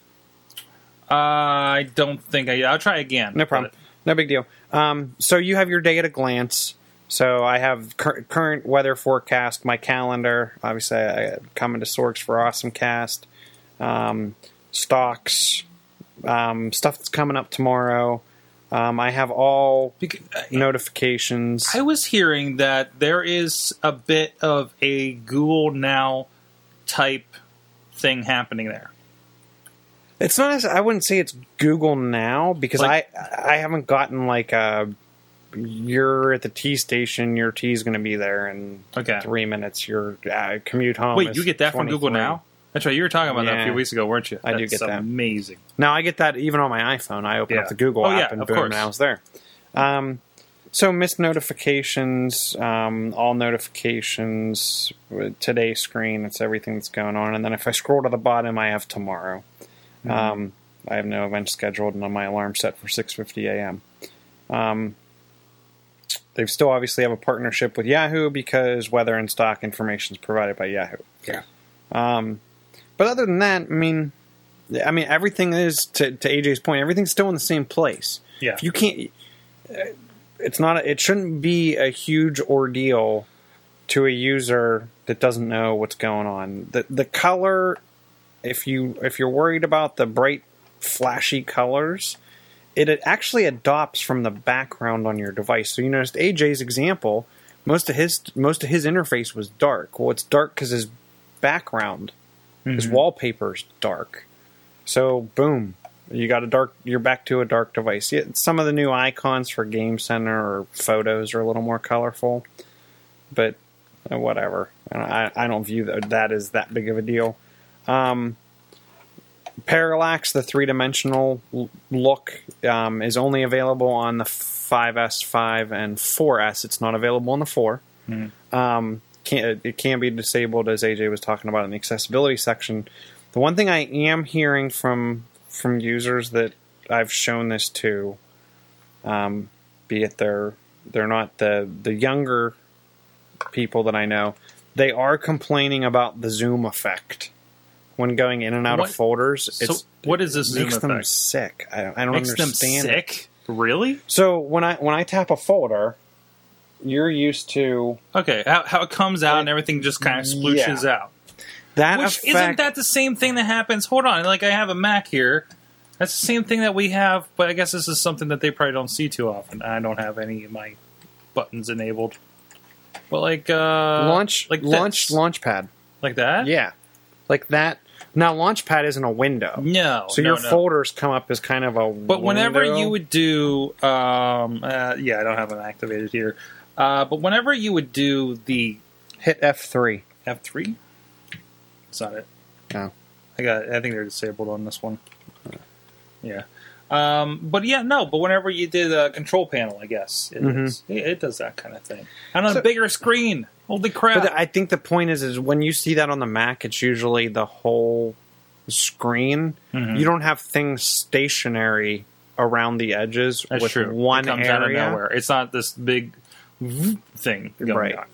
I don't think I. I'll try again. No problem. No big deal. Um, so you have your day at a glance. So I have cur- current weather forecast, my calendar. Obviously, I come into Sorgs for Awesome Cast, um, stocks, um, stuff that's coming up tomorrow. Um, I have all Bec- notifications. I was hearing that there is a bit of a Google Now type thing happening there. It's not. As, I wouldn't say it's Google now because Like- I I haven't gotten like a. You're at the T station. Your T is going to be there in Okay. three minutes. Your uh, commute home. Wait, you get that from Google Now? That's right. You were talking about that a Yeah. few weeks ago, weren't you? I do That's get that. Amazing. Now I get that even on my iPhone. I open Yeah. up the Google Oh, app yeah, and of boom, course. now it's there. Um, so missed notifications, um, all notifications, with today's screen. It's everything that's going on. And then if I scroll to the bottom, I have tomorrow. Mm-hmm. Um, I have no event scheduled, and my alarm set for six fifty a.m. Um, They still obviously have a partnership with Yahoo because weather and stock information is provided by Yahoo. Yeah. Um, but other than that, I mean, I mean everything is to, to AJ's point. Everything's still in the same place. Yeah. If you can't, it's not. It shouldn't be a huge ordeal to a user that doesn't know what's going on. The the color, if you if you're worried about the bright, flashy colors, it, it actually adopts from the background on your device. So you noticed AJ's example. Most of his most of his interface was dark. Well, it's dark because his background, his wallpaper's dark. So boom, you got a dark. You're back to a dark device. Some of the new icons for Game Center or photos are a little more colorful, but uh, whatever. I, I don't view that, that as that big of a deal. Um, Parallax, the three dimensional look, um, is only available on the 5S, 5, and 4S. It's not available on the 4. Um, can, it can be disabled, as AJ was talking about in the accessibility section. The one thing I am hearing from from users that I've shown this to, um, be it they're they're not the the younger people that I know, they are complaining about the zoom effect when going in and out What- of folders. So what is this it makes them effect? sick. I, I don't Makes them understand. it. sick. Really? So when I when I tap a folder, you're used to Okay. How, how it comes out and everything just kind of splooshes Yeah. out. that Which effect. isn't that the same thing that happens? Hold on, like I have a Mac here. That's the same thing that we have, but I guess this is something that they probably don't see too often. I don't have any of my buttons enabled. But like uh launch like launch this. launchpad. like that? Yeah, like that. Now launchpad isn't a window, No. so no, your no. folders come up as kind of a. But whenever you would do, um, uh, yeah, I don't have them activated here. Uh, but whenever you would do the hit F three, F three, it's not it. no, I got. I think they're disabled on this one. Yeah. Um, but yeah, no. But whenever you did a control panel, I guess it, Mhm. is. it, it does that kind of thing. And on So- a bigger screen. Holy crap! But I think the point is, is when you see that on the Mac, it's usually the whole screen. Mhm. You don't have things stationary around the edges That's with true. one it comes out of area. nowhere. It's not this big thing going Right. on.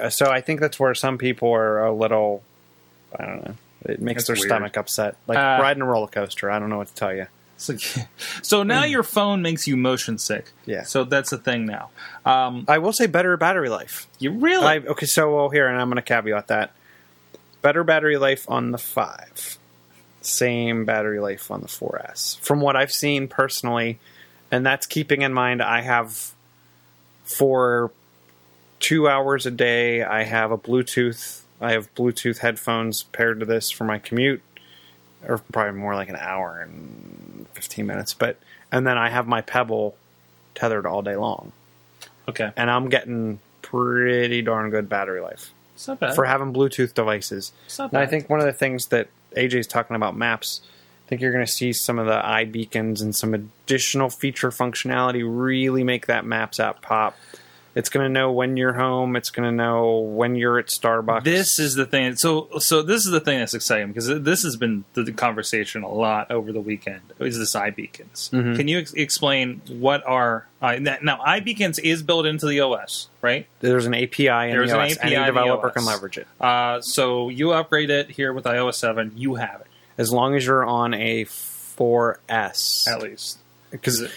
Uh, So I think that's where some people are a little. I don't know. It makes That's their weird. stomach upset, like Uh, riding a roller coaster. I don't know what to tell you. So, [LAUGHS] so now your phone makes you motion sick. Yeah. So that's the thing now. Um, I will say better battery life. you really? I, okay, so well, here, and I'm going to caveat that. Better battery life on the 5. Same battery life on the 4S. From what I've seen personally, and that's keeping in mind I have for two hours a day, I have a Bluetooth. I have Bluetooth headphones paired to this for my commute, or probably more like an hour and 15 minutes. But and then I have my Pebble tethered all day long, okay. and I'm getting pretty darn good battery life It's not bad. for having Bluetooth devices. It's not And I think one of the things that AJ's talking about maps, think you're going to see some of the iBeacons and some additional feature functionality really make that Maps app pop. It's going to know when you're home. It's going to know when you're at Starbucks. This is the thing. So, so this is the thing that's exciting because this has been the, conversation a lot over the weekend. Is this iBeacons? Mhm. Can you ex- explain what are uh, now iBeacons is built into the OS, right? there's an API in There's the an OS. API Any developer can leverage it Uh, so you upgrade it here with iOS seven, you have it as long as you're on a 4S. at least. because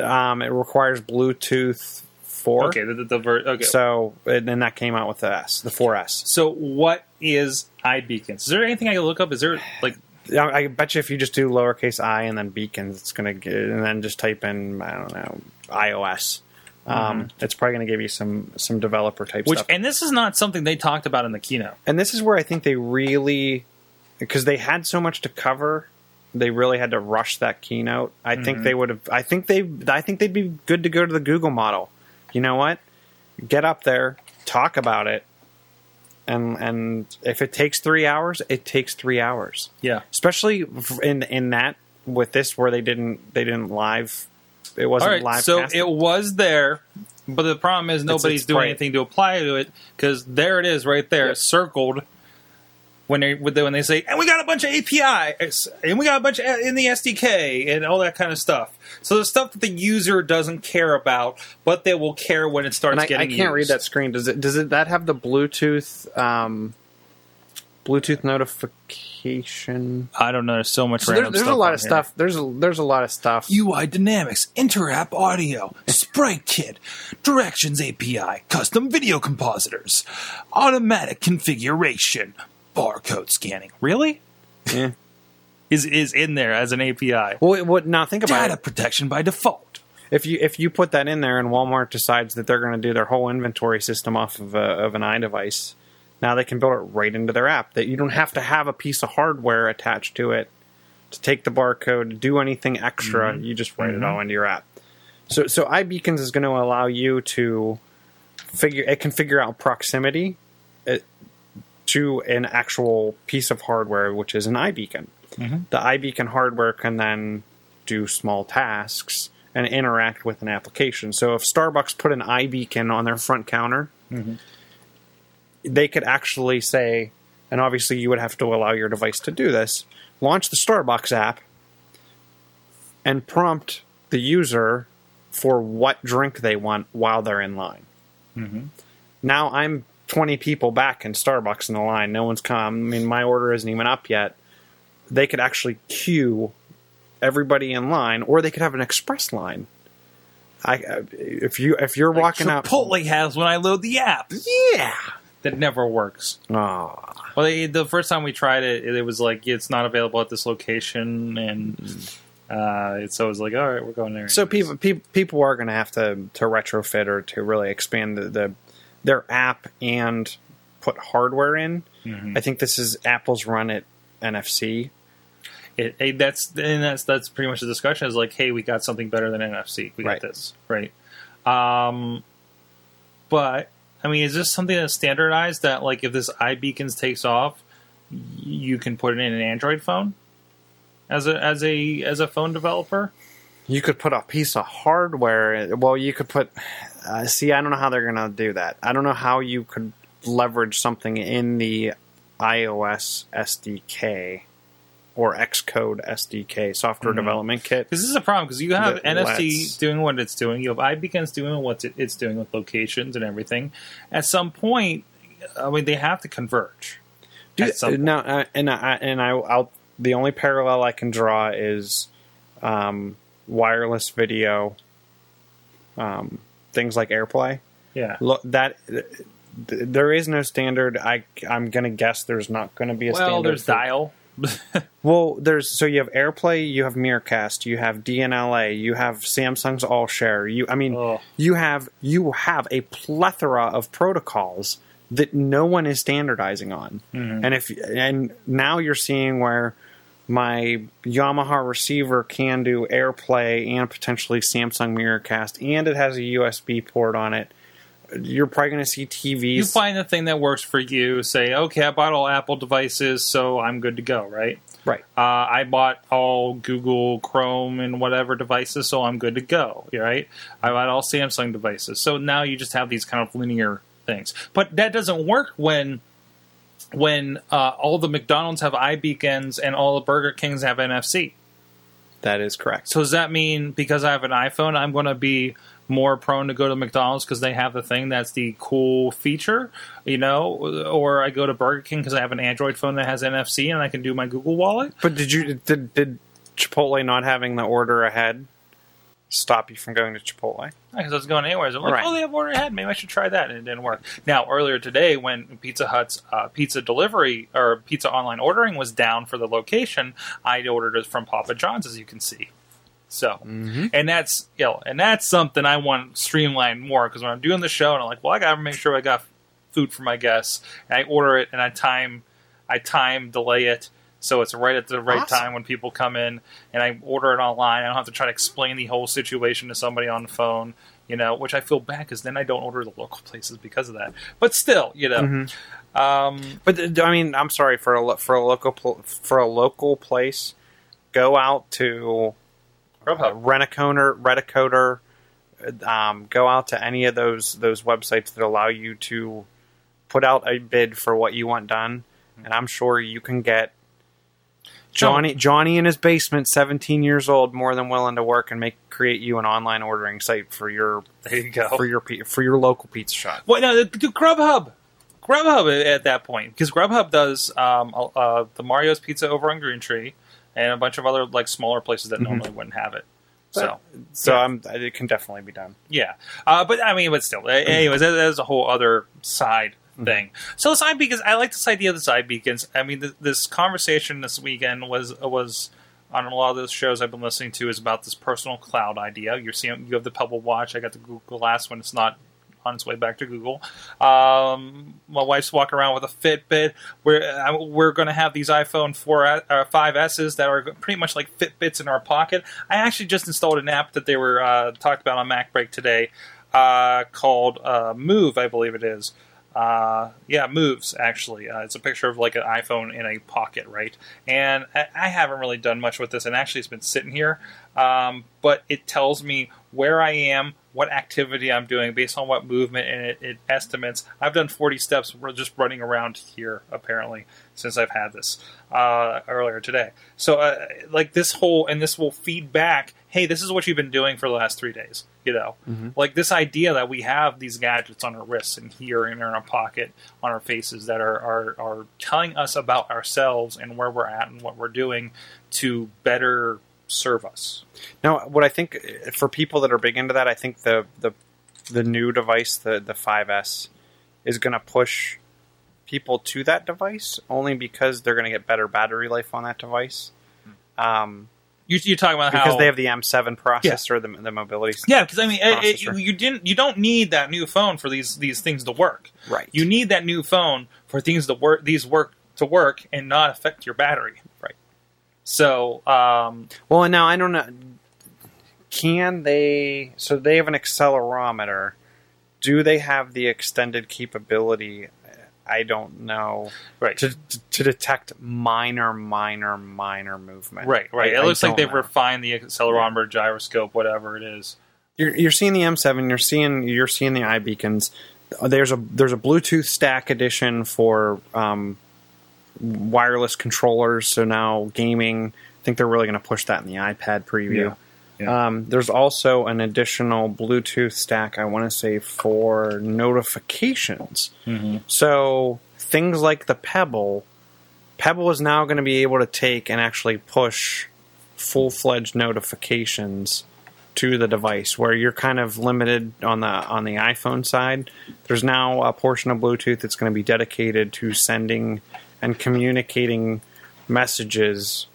um, it requires Bluetooth 4. Okay, the, the, the ver- okay. So, and then that came out with the S, the 4S. So what is iBeacons? Is there anything I can look up? Is there like I bet you if you just do lowercase i and then beacons, it's gonna get, and then just type in I don't know iOS. Um, It's probably gonna give you some some developer type which? stuff. And this is not something they talked about in the keynote. And this is where I think they really, because they had so much to cover, they really had to rush that keynote. I think mm-hmm. they would have. I think they. I think they'd be good to go to the Google model. You know what? Get up there, talk about it, and and if it takes three hours, it takes three hours. Yeah. Especially in in that with this where they didn't they didn't live. It wasn't right, live. so casting. it was there, but the problem is nobody's it's doing bright. anything to apply to it because there it is right there, Yep. circled. When they when they say, and we got a bunch of APIs, and we got a bunch of in the SDK, and all that kind of stuff. So the stuff that the user doesn't care about, but they will care when it starts And I, I can't read that screen. Does it? Does it? That have the Bluetooth? Um, Bluetooth notification. I don't know. There's so much. So there's random there's a stuff lot on of here. stuff. There's a there's a lot of stuff. UI Dynamics, Interapp Audio, Sprite Kit, Directions API, Custom Video Compositors, Automatic Configuration, Barcode Scanning. Really? Yeah. Is is in there as an API. Well, what now? Think about Data it. protection by default. If you if you put that in there and Walmart decides that they're going to do their whole inventory system off of, a, of an iDevice, now they can build it right into their app. That you don't have to have a piece of hardware attached to it to take the barcode, to do anything extra. You just write it all into your app. So so iBeacons is going to allow you to figure. It can figure out proximity uh, to an actual piece of hardware, which is an iBeacon. Mm-hmm. The iBeacon hardware can then do small tasks and interact with an application. So if Starbucks put an iBeacon on their front counter, mm-hmm. they could actually say, and obviously you would have to allow your device to do this, launch the Starbucks app and prompt the user for what drink they want while they're in line. Mm-hmm. Now I'm 20 people back in Starbucks in the line. No one's come. I mean, my order isn't even up yet. They could actually queue everybody in line, or they could have an express line. I, if you if you're walking out, Chipotle has when I load the app. yeah. That never works. Aw. Well, they, the first time we tried it, it was like it's not available at this location, and uh, so it was like, all right, we're going there. So people people people are going to have to to retrofit or to really expand the, the their app and put hardware in. I think this is Apple's run at NFC. it, it, that's and that's that's pretty much the discussion is like, hey, we got something better than NFC. We got this, right? Um, but I mean, is this something that's standardized that like if this iBeacons takes off, you can put it in an Android phone as a as a as a phone developer? You could put a piece of hardware. Well, you could put. Uh, see, I don't know how they're going to do that. I don't know how you could leverage something in the iOS SDK or Xcode SDK software development kit. Because this is a problem because you have NFC lets- doing what it's doing. You have iBeacons doing what it's doing with locations and everything. At some point, I mean, they have to converge. Do, at some point. no, uh, and I and I, I'll the only parallel I can draw is um, wireless video, um, things like AirPlay. Yeah. Look, that th- there is no standard. I I'm gonna guess there's not going to be a Well, standard. there's for- Dial. [LAUGHS] Well, there's so you have AirPlay, you have Miracast, you have DNLA, you have Samsung's All Share. You, I mean, Oh. you have you have a plethora of protocols that no one is standardizing on. And if and now you're seeing where my Yamaha receiver can do AirPlay and potentially Samsung Miracast, and it has a USB port on it. You're probably going to see TVs. you find the thing that works for you. Say, okay, I bought all Apple devices, so I'm good to go, right? right. Uh, I bought all Google Chrome and whatever devices, so I'm good to go, right? I bought all Samsung devices, so now you just have these kind of linear things. But that doesn't work when when uh, all the McDonald's have iBeacons and all the Burger Kings have NFC. That is correct. So does that mean because I have an iPhone, I'm going to be more prone to go to McDonald's because they have the thing that's the cool feature, you know, or I go to Burger King because I have an Android phone that has NFC and I can do my Google Wallet? But did you did did Chipotle not having the order ahead stop you from going to Chipotle? Because I was going anywhere. I'm like, Right. oh, they have order ahead. Maybe I should try that. And it didn't work. Now, earlier today, when Pizza Hut's uh, pizza delivery or pizza online ordering was down for the location, I ordered it from Papa John's, as you can see. So, and that's you know, and that's something I want streamlined more because when I'm doing the show and I'm like, well, I got to make sure I got food for my guests, and I order it and I time, I time delay it so it's right at the right Awesome. time when people come in, and I order it online. I don't have to try to explain the whole situation to somebody on the phone, you know, which I feel bad because then I don't order the local places because of that. But still, you know, um, But I mean, I'm sorry for a for a local for a local place. Go out to uh, Grubhub. Rent-A-Coder, Rent-A-Coder, um, go out to any of those those websites that allow you to put out a bid for what you want done, and I'm sure you can get Johnny Johnny in his basement, 17 years old, more than willing to work and make create you an online ordering site for your There you go. for your for your local pizza shop. Well, no, do Grubhub. Grubhub at that point because Grubhub does um, uh, the Mario's Pizza over on Green Tree and a bunch of other like smaller places that normally wouldn't have it. So So Yeah. I'm, it can definitely be done. yeah, uh, but I mean, but still, anyways, that, that is a whole other side thing. So the side beacons, I like this idea of the side beacons. I mean, th- this conversation this weekend was was on a lot of those shows I've been listening to is about this personal cloud idea. You're seeing you have the Pebble Watch. I got the Google Glass when it's not on its way back to Google. Um, my wife's walking around with a Fitbit. We're uh, we're going to have these iPhone four uh, five S's that are pretty much like Fitbits in our pocket. I actually just installed an app that they were uh, talked about on Mac Break today uh, called uh, Move, I believe it is. Uh, yeah, moves actually. Uh, it's a picture of like an iPhone in a pocket, right? And I, I haven't really done much with this, and actually, it's been sitting here. Um, but it tells me where I am, what activity I'm doing based on what movement, and it, it estimates. I've done 40 steps just running around here, apparently, since I've had this uh, earlier today. So, uh, like this whole, and this will feed back. Hey, this is what you've been doing for the last three days. You know, like this idea that we have these gadgets on our wrists and here and in our pocket, on our faces that are, are are telling us about ourselves and where we're at and what we're doing to better serve us. Now, what I think for people that are big into that, I think the the the new device, the the 5S, is going to push people to that device only because they're going to get better battery life on that device. Um, You, you're talking about because how they have the M7 processor, the, the mobility. Yeah, because I mean, it, it, you didn't. You don't need that new phone for these these things to work. Right. You need that new phone for things to work. These work to work and not affect your battery. Right. So, um, Well, now I don't know. Can they? So they have an accelerometer. Do they have the extended capability? I don't know. right, To, to detect minor, minor, minor movement. right, right. I- it looks like they've know. refined the accelerometer, gyroscope, whatever it is. You're, you're seeing the M7. You're seeing you're seeing the iBeacons. There's a there's a Bluetooth stack edition for um, wireless controllers. So now gaming. I think they're really going to push that in the iPad preview. Yeah. Yeah. Um, there's also an additional Bluetooth stack. I want to say for notifications. So things like the Pebble, Pebble is now going to be able to take and actually push full fledged notifications to the device where you're kind of limited on the on the iPhone side. There's now a portion of Bluetooth that's going to be dedicated to sending and communicating messages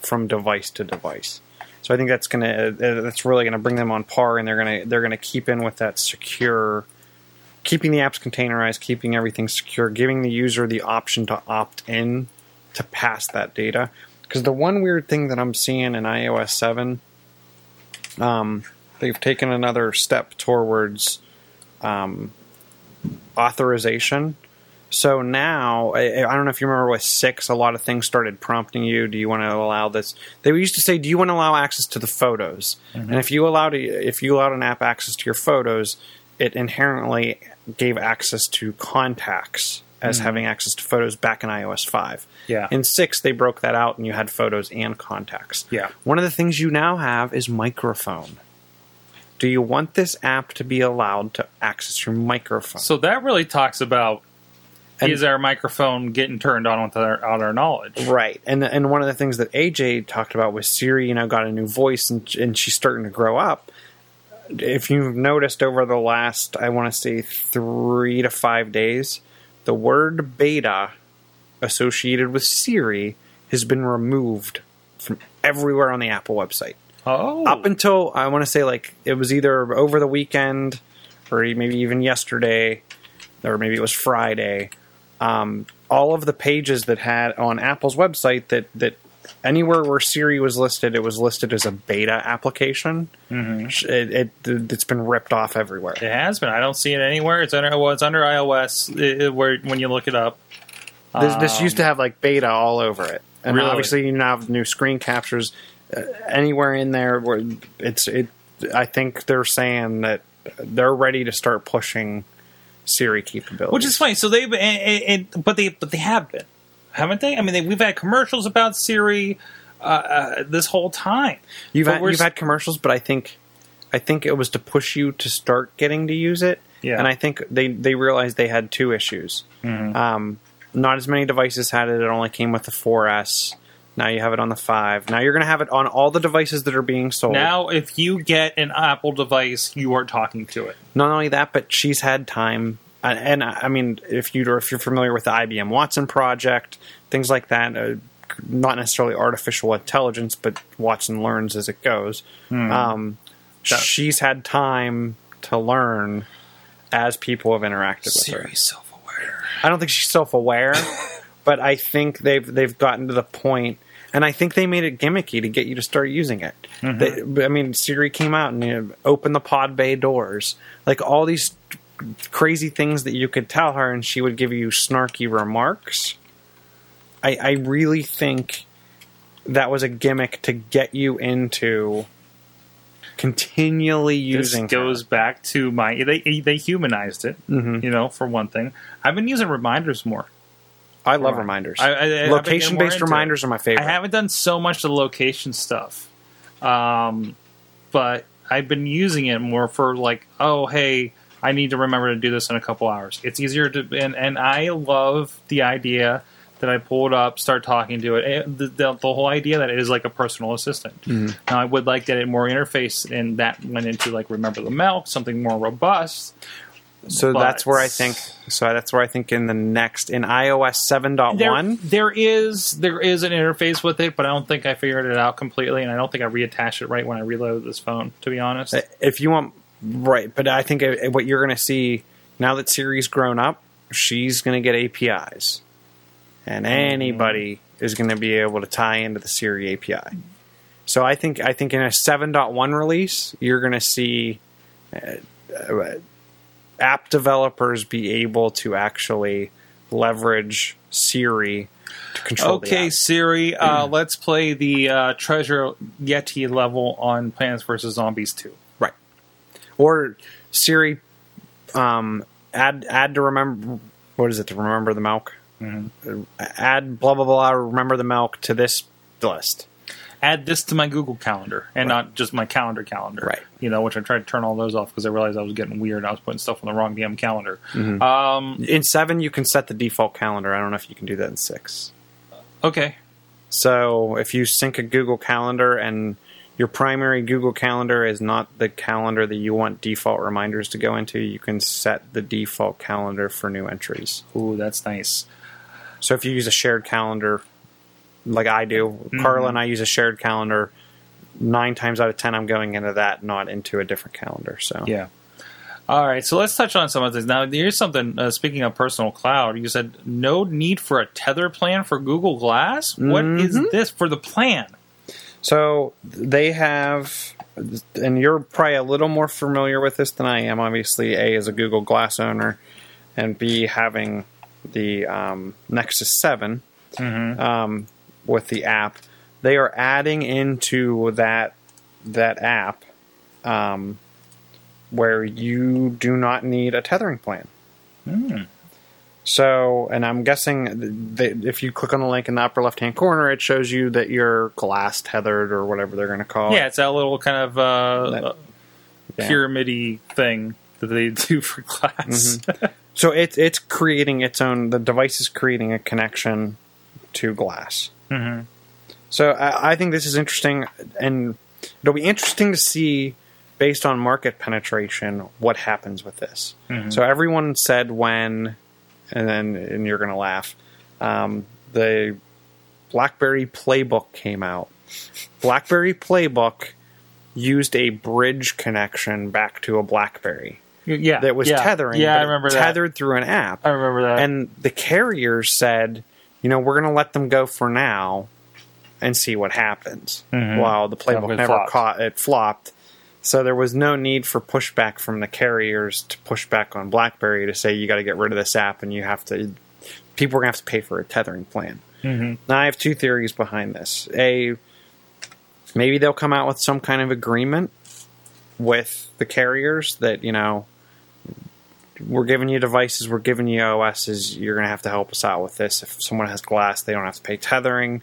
from device to device. So I think that's going to that's really to bring them on par, and they're to they're to keep in with that secure, keeping the apps containerized, keeping everything secure, giving the user the option to opt in to pass that data. Because the one weird thing that I'm seeing in iOS seven, um, they've taken another step towards um, authorization. So now, I, I don't know if you remember with six, a lot of things started prompting you. Do you want to allow this? They used to say, "Do you want to allow access to the photos?" Mm-hmm. And if you allowed if you allowed an app access to your photos, it inherently gave access to contacts as mm-hmm. having access to photos back in iOS five. Yeah. In six, they broke that out, and you had photos and contacts. Yeah. One of the things you now have is microphone. Do you want this app to be allowed to access your microphone? So that really talks about And- is our microphone getting turned on without our, our knowledge? Right, and and one of the things that AJ talked about was Siri. You know, got a new voice, and and she's starting to grow up. If you've noticed over the last, I want to say three to five days, the word beta associated with Siri has been removed from everywhere on the Apple website. Oh, Up until I want to say like it was either over the weekend or maybe even yesterday, or maybe it was Friday. Um, all of the pages that had on Apple's website that that anywhere where Siri was listed, it was listed as a beta application. Mm-hmm. It, it it's been ripped off everywhere. it has been. I don't see it anywhere. It's under well, it's under iOS it, where when you look it up. This, this used to have like beta all over it, and Really? obviously you now have new screen captures uh, anywhere in there where it's it. I think they're saying that they're ready to start pushing Siri capabilities, which is funny. So they've, and, and, but they, but they have been. haven't they? I mean, they, we've had commercials about Siri uh, uh, this whole time. You've But had, you've had commercials, but I think I think it was to push you to start getting to use it. Yeah. And I think they they realized they had two issues. Mm-hmm. Um, not as many devices had it. It only came with the 4S. Now you have it on the five. Now you're going to have it on all the devices that are being sold. Now, if you get an Apple device, you are talking to it. Not only that, but she's had time. And, and I mean, if you if you're familiar with the IBM Watson project, things like that, uh, not necessarily artificial intelligence, but Watson learns as it goes. Um, That- she's had time to learn as people have interacted with her. self-aware. I don't think she's self aware, [LAUGHS] but I think they've they've gotten to the point, and I think they made it gimmicky to get you to start using it. They, I mean, Siri came out and you know, opened the pod bay doors, like all these crazy things that you could tell her, and she would give you snarky remarks. I, I really think that was a gimmick to get you into continually This using. goes her. back to my they they humanized it. Mhm. You know, for one thing, I've been using reminders more. I love reminders. I- I- I've been getting more Location based reminders are my favorite. I haven't done so much the location stuff, um, but I've been using it more for like, oh hey, I need to remember to do this in a couple hours. It's easier to, and and I love the idea that I pull it up, start talking to it. The, the, the whole idea that it is like a personal assistant. Mm-hmm. Now I would like that it more interface, and that went into like remember the milk, something more robust. So But- that's where I think. So that's where I think in the next in iOS seven point There, one. there is there is an interface with it, but I don't think I figured it out completely, and I don't think I reattached it right when I reloaded this phone. To be honest, If you want, right? But I think uh, what you're going to see now that Siri's grown up, she's going to get APIs, and anybody is going to be able to tie into the Siri API. So I think I think in a 7.1 release, you're going to see uh, uh, app developers be able to actually leverage Siri to control. the okay. Siri, uh, let's play the uh, Treasure Yeti level on Plants vs Zombies Two. Right. Or Siri, um, add add to remember. What is it to remember the milk? Uh, Add blah blah blah. Remember the milk to this list. Add this to my Google Calendar, and Right. not just my calendar calendar. Right. You know, which I tried to turn all those off because I realized I was getting weird. I was putting stuff on the wrong damn calendar. Mm-hmm. Um, In seven, you can set the default calendar. I don't know if you can do that in six. okay. So if you sync a Google Calendar and your primary Google Calendar is not the calendar that you want default reminders to go into, you can set the default calendar for new entries. Ooh, that's nice. So if you use a shared calendar, like I do, Carla and I use a shared calendar. Nine times out of ten, I'm going into that, not into a different calendar. So Yeah. All right, so let's touch on some of this. Now, here's something. Uh, speaking of personal cloud, you said no need for a tether plan for Google Glass. What is this for the plan? So they have, and you're probably a little more familiar with this than I am. Obviously, A as a Google Glass owner, and B having the um, Nexus 7 um, with the app. They are adding into that that app um, where you do not need a tethering plan. So, and I'm guessing that if you click on the link in the upper left hand corner, it shows you that you're glass tethered or whatever they're going to call Yeah, it. Yeah, it's that little kind of uh, That- Yeah. pyramidy thing that they [LAUGHS] do for glass. So it's it's creating its own. The device is creating a connection to glass. Mhm. So I, I think this is interesting, and it'll be interesting to see, based on market penetration, what happens with this. So everyone said when, and then and you're going to laugh. Um, the BlackBerry Playbook came out. BlackBerry Playbook used a bridge connection back to a BlackBerry yeah, that was yeah. tethering. Yeah, I remember that. tethered through an app. I remember that. And the carriers said, you know, we're going to let them go for now and see what happens. Mhm. Well, the playbook never flopped. caught it flopped. So there was no need for pushback from the carriers to push back on BlackBerry to say you got to get rid of this app and you have to. People are going to have to pay for a tethering plan. Mhm. Now I have two theories behind this. A, maybe they'll come out with some kind of agreement with the carriers that you know we're giving you devices, we're giving you OSs. You're going to have to help us out with this. If someone has glass, they don't have to pay tethering.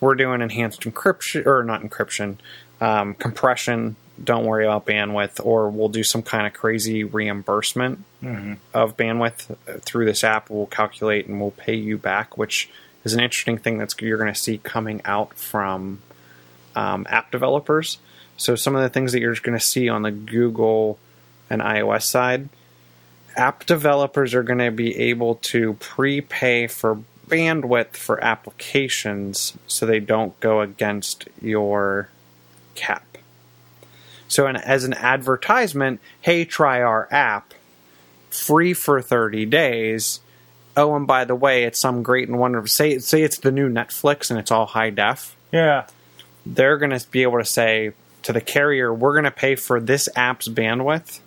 We're doing enhanced encryption or not encryption, um, compression. Don't worry about bandwidth, or we'll do some kind of crazy reimbursement of bandwidth uh, through this app. We'll calculate and we'll pay you back, which is an interesting thing that's you're going to see coming out from um, app developers. So some of the things that you're going to see on the Google and iOS side, app developers are going to be able to prepay for bandwidth for applications so they don't go against your cap. So, an, as an advertisement, hey, try our app, free for 30 days. Oh, and by the way, it's some great and wonderful. Say, say it's the new Netflix and it's all high def Yeah. they're going to be able to say to the carrier, we're going to pay for this app's bandwidth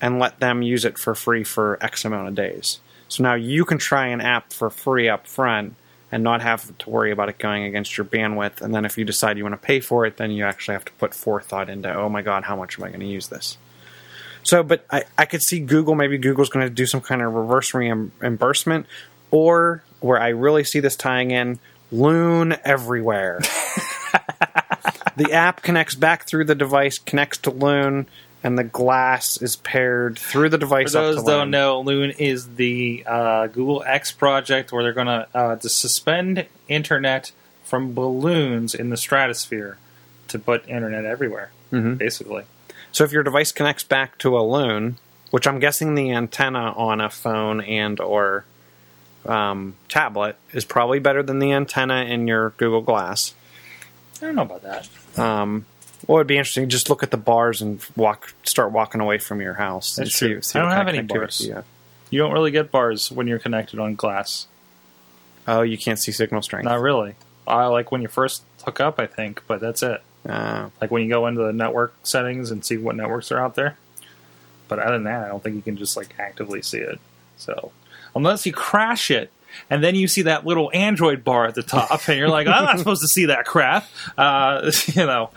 and let them use it for free for X amount of days. So now you can try an app for free up front and not have to worry about it going against your bandwidth. And then if you decide you want to pay for it, then you actually have to put forethought into, oh my God, how much am I going to use this? So, but I, I could see Google, maybe Google's going to do some kind of reverse reimbursement, or where I really see this tying in, Loon everywhere. [LAUGHS] the app connects back through the device, connects to Loon, and the glass is paired through the For device. up those don't Loon. know, Loon is the uh, Google X project where they're going to uh, to suspend internet from balloons in the stratosphere to put internet everywhere, Mhm. basically. So if your device connects back to a Loon, which I'm guessing the antenna on a phone and or um, tablet is probably better than the antenna in your Google Glass. I don't know about that. Um, well, it'd be interesting. Just look at the bars and walk, start walking away from your house. That's see, true. see I don't have any bars. you. You don't really get bars when you're connected on glass. Oh, you can't see signal strength. Not really. I like when you first hook up, I think, but that's it. Uh, Like when you go into the network settings and see what networks are out there. But other than that, I don't think you can just like actively see it. So unless you crash it, and then you see that little Android bar at the top, and you're like, I'm not [LAUGHS] supposed to see that crap. Uh, [LAUGHS] you know.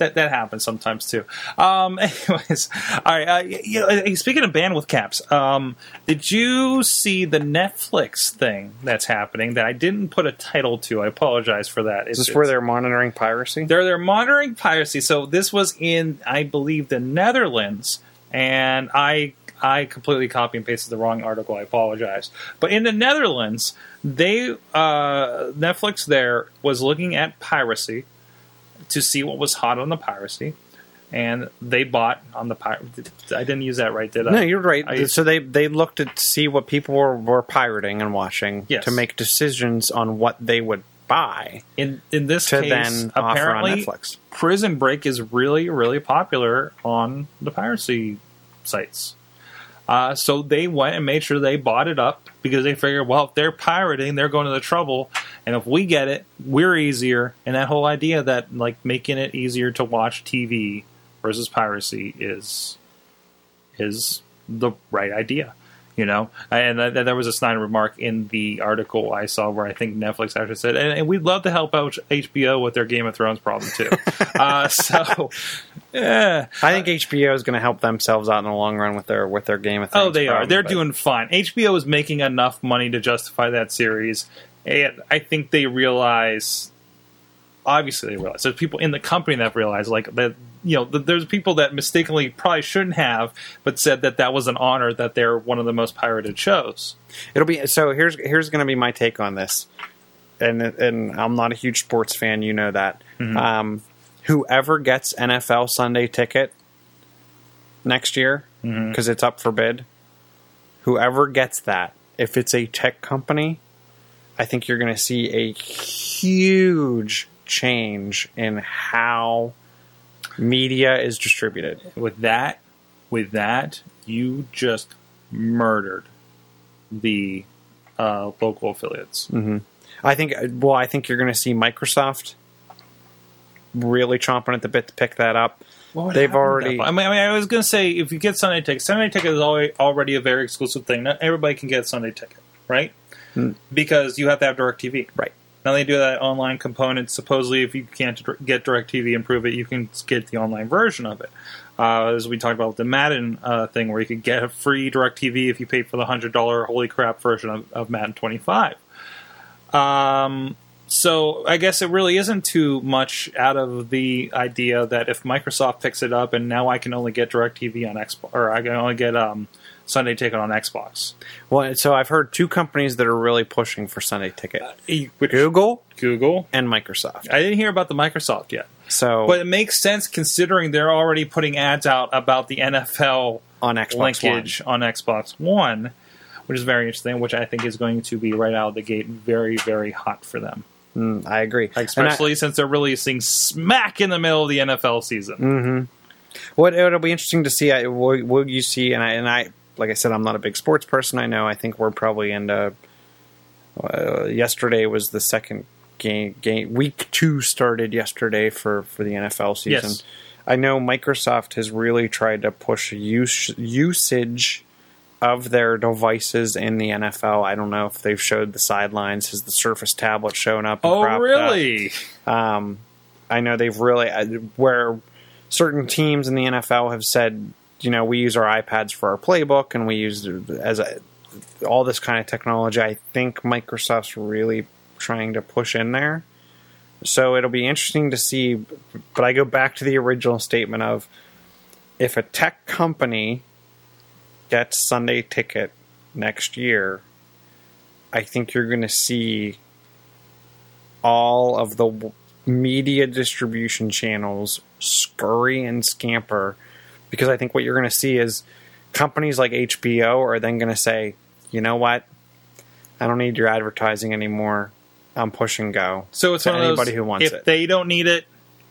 That, that happens sometimes too. Um, [LAUGHS] anyways, all right. Uh, you know, speaking of bandwidth caps, um, did you see the Netflix thing that's happening that I didn't put a title to? I apologize for that. is It's- this where they're monitoring piracy? they're they're monitoring piracy. So this was in, I believe, the Netherlands, and I I completely copy and pasted the wrong article. I apologize. But in the Netherlands, they uh, Netflix there was looking at piracy to see what was hot on the piracy, and they bought on the pirate. I didn't use that right, did I? No, you're right. I- so they they looked at to see what people were, were pirating and watching Yes. to make decisions on what they would buy in in this to case, then offer on apparently, Netflix. Prison Break is really, really popular on the piracy sites. Uh, so they went and made sure they bought it up because they figured, well, if they're pirating, they're going to the trouble, and if we get it, we're easier. And that whole idea that like making it easier to watch TV versus piracy is is the right idea. You know, and th- th- there was a snide remark in the article I saw where I think Netflix actually said, and, and we'd love to help out HBO with their Game of Thrones problem too. [LAUGHS] uh, so, yeah, I think HBO is going to help themselves out in the long run with their with their Game of Thrones. oh, they are. They're but- doing fine. HBO is making enough money to justify that series, and I think they realize. Obviously, they realize there's people in the company that realize like that. You know, th- there's people that mistakenly probably shouldn't have, but said that that was an honor that they're one of the most pirated shows. It'll be so. Here's here's going to be my take on this, and and I'm not a huge sports fan. You know that. Mm-hmm. Um, whoever gets NFL Sunday ticket next year Mm-hmm. because it's up for bid, whoever gets that, if it's a tech company, I think you're going to see a huge change in how media is distributed. with that with that you just murdered the uh, local affiliates I think. Well, I think you're going to see Microsoft really chomping at the bit to pick that up. They've already. I mean, I mean, I was going to say if you get Sunday ticket, Sunday ticket is already, already a very exclusive thing. Not everybody can get Sunday ticket, right? Because you have to have DirecTV, Right. Now they do that online component. Supposedly, if you can't get DirecTV and prove it, you can get the online version of it. Uh, as we talked about with the Madden uh, thing, where you could get a free DirecTV if you paid for the hundred dollar holy crap version of, of Madden 25. Um, so I guess it really isn't too much out of the idea that if Microsoft picks it up and now I can only get DirecTV on Xbox, or I can only get um, Sunday Ticket on Xbox. Well, so I've heard two companies that are really pushing for Sunday Ticket: Which- Google Google. and Microsoft. I didn't hear about the Microsoft yet. So But it makes sense considering they're already putting ads out about the NFL on Xbox linkage on Xbox One, which is very interesting, which I think is going to be right out of the gate very, very hot for them. Mm, I agree. And I- Especially since they're releasing smack in the middle of the NFL season. Mm. What it'll be interesting to see. I, will, will you see? And I, and I, like I said, I'm not a big sports person. I know. I think we're probably into. Uh, yesterday was the second game. Game week two started yesterday for for the NFL season. Yes. I know Microsoft has really tried to push use, usage of their devices in the NFL. I don't know if they've showed the sidelines. Has the Surface tablet shown up? and Oh, cropped up? really? Um, I know they've really uh, where certain teams in the NFL have said, you know, we use our iPads for our playbook and we use as a, all this kind of technology. I think Microsoft's really trying to push in there. So it'll be interesting to see. But I go back to the original statement of if a tech company gets Sunday Ticket next year, I think you're going to see all of the media distribution channels scurry and scamper because I think what you're going to see is companies like HBO are then going to say, you know what? I don't need your advertising anymore. I'm push and go. So it's to one of those, anybody who wants if it. If they don't need it,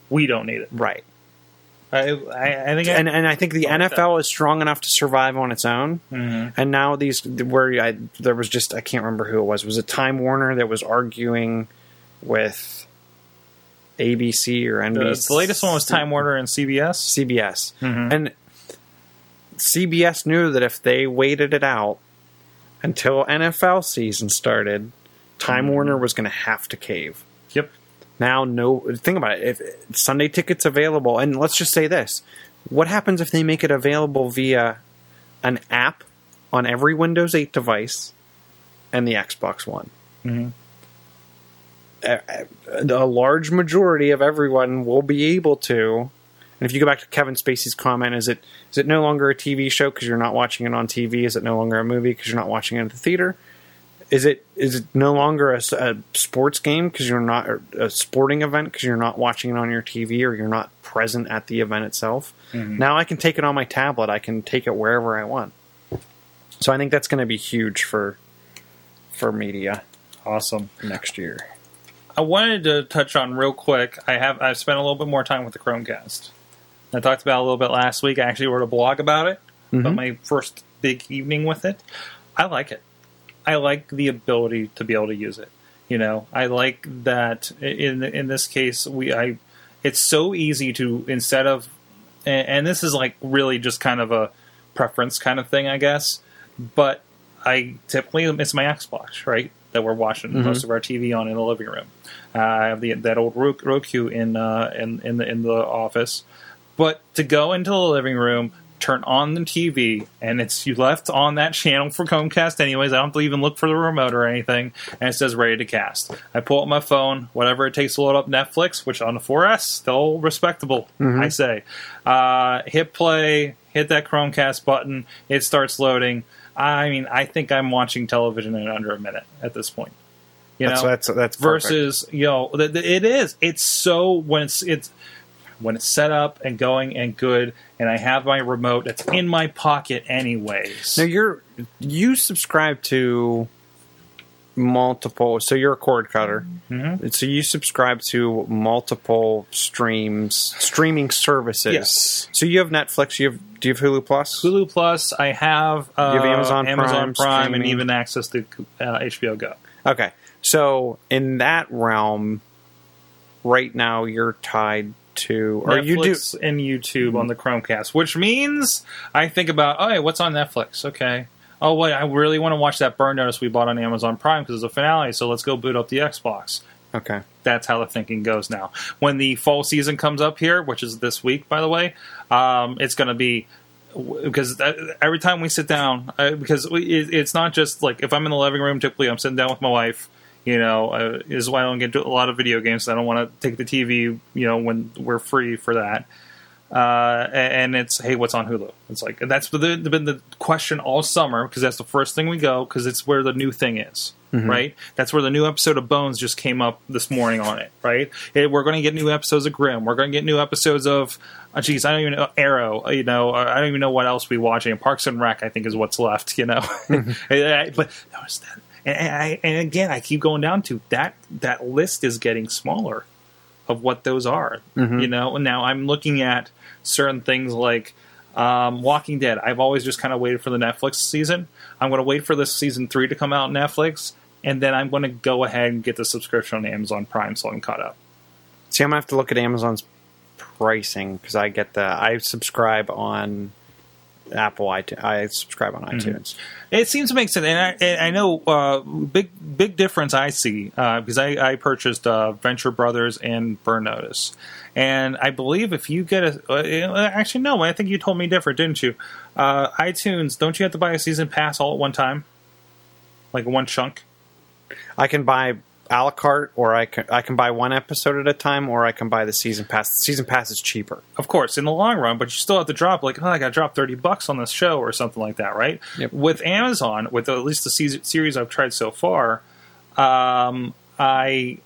we don't need it. right. I, I, I think And and I think the like NFL is strong enough to survive on its own. Mhm. And now these where I there was just I can't remember who it was. Was it Time Warner that was arguing with ABC or NBC? the latest one was Time Warner and CBS. CBS. Mhm. And CBS knew that if they waited it out until NFL season started, Time Mm-hmm. Warner was going to have to cave. Yep. Now, no, think about it. If Sunday tickets available, and let's just say this: what happens if they make it available via an app on every Windows 8 device and the Xbox One? Mhm. A, a- a large majority of everyone will be able to. And if you go back to Kevin Spacey's comment, is it is it no longer a TV show because you're not watching it on TV? Is it no longer a movie because you're not watching it at the theater? Is it is it no longer a sports game because you're not or a sporting event because you're not watching it on your TV or you're not present at the event itself? Mm-hmm. Now I can take it on my tablet. I can take it wherever I want. So I think that's going to be huge for for media Awesome. next year. I wanted to touch on real quick. I have I've spent a little bit more time with the Chromecast. I talked about it a little bit last week. I actually wrote a blog about it. About mm-hmm. my first big evening with it. I like it. I like the ability to be able to use it. You know, I like that in in this case we I it's so easy to instead of and, and this is like really just kind of a preference kind of thing, I guess. But I typically it's my Xbox, right? That we're watching most of our TV on in the living room. Uh, I have the that old Roku in uh, in in the in the office. But to go into the living room, turn on the TV, and it's you left on that channel for Comcast anyways. I don't even look for the remote or anything, and it says ready to cast. I pull up my phone, whatever it takes to load up Netflix, which on the 4S still respectable, I say. Uh, hit play, hit that Chromecast button, it starts loading. I mean, I think I'm watching television in under a minute at this point. You That's know, that's that's perfect. versus you know th- th- it is it's so when it's it's when it's set up and going and good and i have my remote that's in my pocket anyways Now you're you subscribe to multiple. So you're a cord cutter. Mhm. So you subscribe to multiple streams, streaming services. Yes. So you have Netflix. You have do you have Hulu Plus? hulu plus i have, uh, You have Amazon Prime, amazon prime and even access to uh, hbo go Okay. So in that realm, right now you're tied to, or Netflix you do. Mm-hmm. and YouTube on the Chromecast, which means I think about, oh, hey, what's on Netflix? Okay. Oh, wait, I really want to watch that Burn Notice we bought on Amazon Prime because it's a finale, so let's go boot up the Xbox. Okay. That's how the thinking goes now. When the fall season comes up here, which is this week, by the way, um, it's going to be because every time we sit down, uh, because we, it, it's not just like if I'm in the living room, typically I'm sitting down with my wife. You know, uh, is why I don't get to a lot of video games. I don't want to take the TV. You know, when we're free for that. Uh, and it's hey, what's on Hulu? It's like that's been the, been the question all summer because that's the first thing we go because it's where the new thing is, mm-hmm. right? That's where the new episode of Bones just came up this morning on it, right? It, we're going to get new episodes of Grimm. We're going to get new episodes of, oh, geez, I don't even know Arrow. Uh, you know, uh, I don't even know what else we watching. Parks and Rec, I think, is what's left. You know, [LAUGHS] [LAUGHS] but that was that. And, and, I, and again, I keep going down to that. That list is getting smaller of what those are. You know, now I'm looking at certain things like um, Walking Dead. I've always just kind of waited for the Netflix season. I'm going to wait for this season three to come out on Netflix, and then I'm going to go ahead and get the subscription on Amazon Prime so I'm caught up. See, I'm gonna have to look at Amazon's pricing because I get the I subscribe on Apple iTunes. I subscribe on iTunes. It seems to make sense, and I, I know uh, big big difference I see uh, because I, I purchased uh, Venture Brothers and Burn Notice, and I believe if you get a uh, actually no, I think you told me different, didn't you? Uh, iTunes, don't you have to buy a season pass all at one time, like one chunk? I can buy a la carte, or I can I can buy one episode at a time, or I can buy the season pass. The season pass is cheaper. of course, in the long run, but you still have to drop like, oh, I got to drop thirty bucks on this show or something like that, right? Yep. With Amazon, with at least the season, series I've tried so far, um, I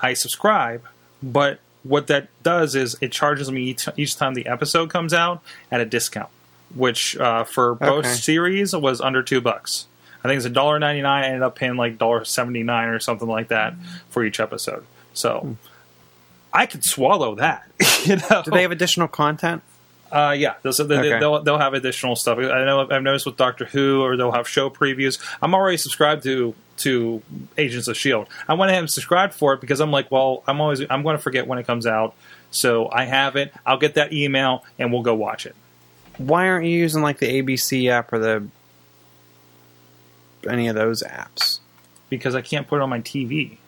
I subscribe, but what that does is it charges me each, each time the episode comes out at a discount, which uh, for both Okay. series was under two bucks. I think it's a dollar ninety nine. I ended up paying like dollar seventy nine or something like that for each episode. So. I could swallow that. [LAUGHS] you know, Do they have additional content? uh, yeah, they'll, they, Okay. they'll they'll have additional stuff. I know I've noticed with Doctor Who, or they'll have show previews. I'm already subscribed to to Agents of Shield. I went ahead and subscribed for it because I'm like, well, I'm always I'm going to forget when it comes out, so I have it. I'll get that email and we'll go watch it. Why aren't you using like the ABC app or the any of those apps? Because I can't put it on my TV.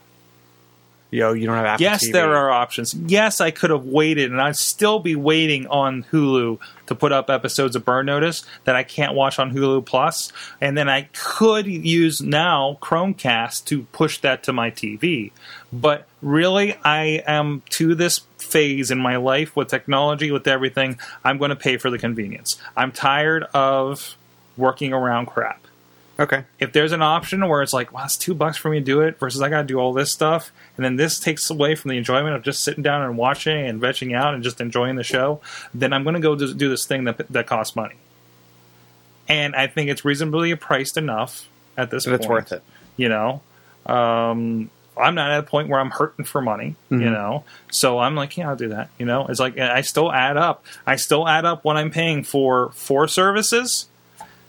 Yo, you don't have Apple yes, TV. there are options. Yes, I could have waited, and I'd still be waiting on Hulu to put up episodes of Burn Notice that I can't watch on Hulu Plus, and then I could use now Chromecast to push that to my TV. But really, I am to this phase in my life with technology, with everything. I'm going to pay for the convenience. I'm tired of working around crap Okay. if there's an option where it's like, wow, it's two bucks for me to do it versus I got to do all this stuff, and then this takes away from the enjoyment of just sitting down and watching and vegging out and just enjoying the show, then I'm going to go do this thing that that costs money. And I think it's reasonably priced enough at this point. it's worth it. You know, um, I'm not at a point where I'm hurting for money. You Mhm. know, so I'm like, yeah, I'll do that. You know, it's like I still add up. I still add up what I'm paying for four services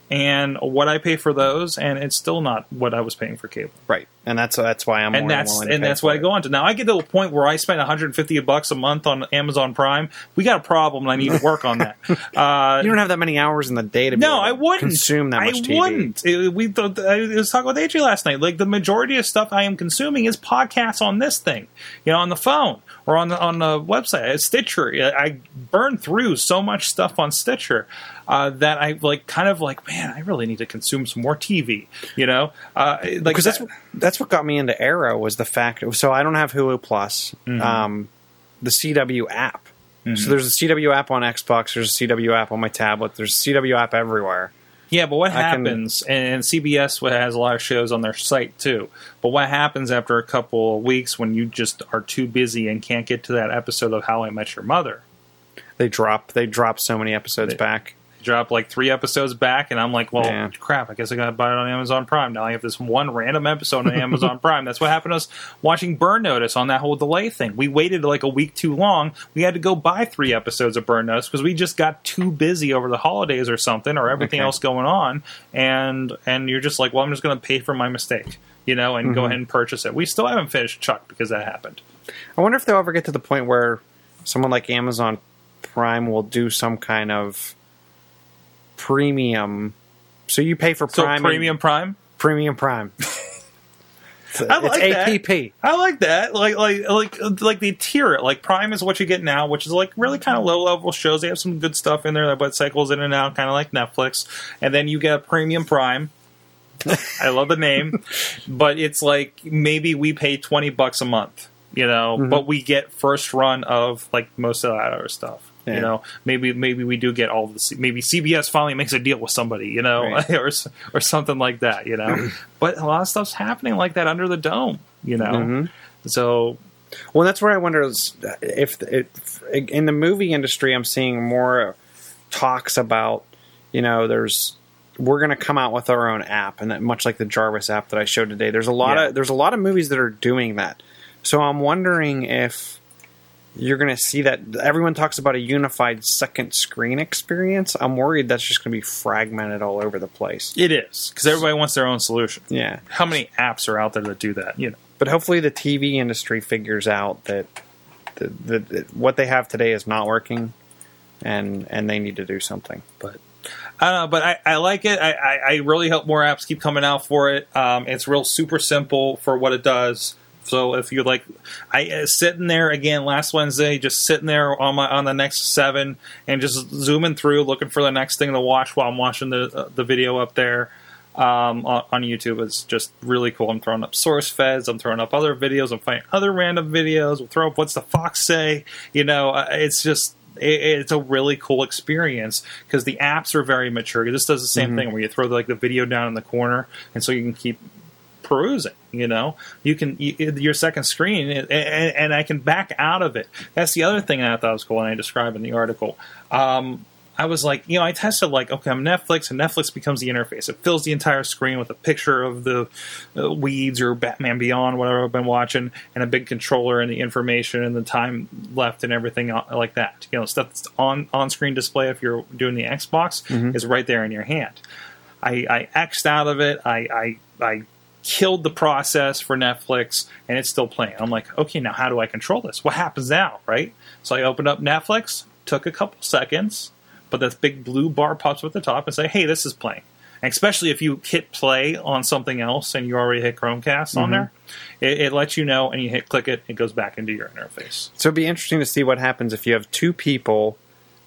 and what I pay for those, and it's still not what I was paying for cable. Right. And that's that's why I'm and that's and that's what I go on to. Now I get to a point where I spend 150 bucks a month on Amazon Prime. We got a problem, and I need to work on that. [LAUGHS] Uh, You don't have that many hours in the day to be no, I wouldn't consume that much I TV. wouldn't. It- we th- I was talking with AJ last night. Like the majority of stuff I am consuming is podcasts on this thing, you know, on the phone or on the on the website, uh, Stitcher. I burn through so much stuff on Stitcher uh, that I like kind of like, man, I really need to consume some more TV. You know, uh, like because that's that- that's what got me into Arrow was the fact. So I don't have Hulu Plus, Mm-hmm. um, the CW app. So there's a CW app on Xbox. There's a CW app on my tablet. There's a CW app everywhere. Yeah, but what I can- happens, and CBS has a lot of shows on their site too, but what happens after a couple of weeks when you just are too busy and can't get to that episode of How I Met Your Mother? They drop they drop so many episodes They- back. Drop like three episodes back, and I'm like, well, Yeah. crap, I guess I gotta buy it on Amazon Prime. Now I have this one random episode on Amazon [LAUGHS] Prime. That's what happened to us watching Burn Notice on that whole delay thing. We waited like a week too long. We had to go buy three episodes of Burn Notice because we just got too busy over the holidays or something, or everything Okay. else going on. And and you're just like, well, I'm just gonna pay for my mistake, you know, and go mm-hmm. ahead and purchase it. We still haven't finished Chuck because that happened. I wonder if they'll ever get to the point where someone like Amazon Prime will do some kind of premium. So you pay for So Prime, and- Premium Prime. premium Prime. [LAUGHS] I like it's that. I like that. Like like like like they tier it. Like Prime is what you get now, which is like really kind of low level shows. They have some good stuff in there, but cycles in and out, kind of like Netflix. And then you get Premium Prime. [LAUGHS] I love the name, but it's like maybe we pay twenty bucks a month, you know, Mm-hmm. but we get first run of like most of that other stuff. Yeah. You know, maybe maybe we do get all of the C- maybe CBS finally makes a deal with somebody, you know, Right. [LAUGHS] or or something like that, you know. [CLEARS THROAT] but a lot of stuff's happening like that under the dome, you know. Mhm. So Well, that's where I wonder is if, if in the movie industry, I'm seeing more talks about, you know, there's we're going to come out with our own app, and that much like the Jarvis app that I showed today. There's a lot Yeah. of there's a lot of movies that are doing that. So I'm wondering if you're going to see that everyone talks about a unified second screen experience. I'm worried that's just going to be fragmented all over the place. it is because everybody wants their own solution. Yeah, How many apps are out there that do that? You know. but hopefully the TV industry figures out that the, the, the, what they have today is not working, and and they need to do something. but I don't know, but I, I like it. I, I, I really hope more apps keep coming out for it. Um, it's real super simple for what it does. So if you're like, I uh, sitting there again last Wednesday, just sitting there on my on the Nexus seven and just zooming through, looking for the next thing to watch while I'm watching the uh, the video up there um, on, on YouTube. It's just really cool. I'm throwing up source feds. I'm throwing up other videos. I'm finding other random videos. We'll throw up what's the fox say. You know, uh, it's just it, it's a really cool experience because the apps are very mature. This does the same thing where you throw like the video down in the corner, and so you can keep perusing. You know, you can you, your second screen, and, and, I can back out of it. That's the other thing I thought was cool, and I described in the article. Um, I was like, you know, I tested like, okay, I'm Netflix, and Netflix becomes the interface. It fills the entire screen with a picture of the uh, Weeds or Batman Beyond, whatever I've been watching, and a big controller and the information and the time left and everything uh, like that. You know, stuff that's on on screen display if you're doing the Xbox is right there in your hand. I, I X'd out of it. I, I I killed the process for Netflix, and it's still playing. I'm like, okay, now how do I control this? What happens now, right? So I opened up Netflix, took a couple seconds, but this big blue bar pops up at the top and say, hey, this is playing. And especially if you hit play on something else and you already hit Chromecast on mm-hmm. there, it, it lets you know, and you hit click it, it goes back into your interface. So it'd be interesting to see what happens if you have two people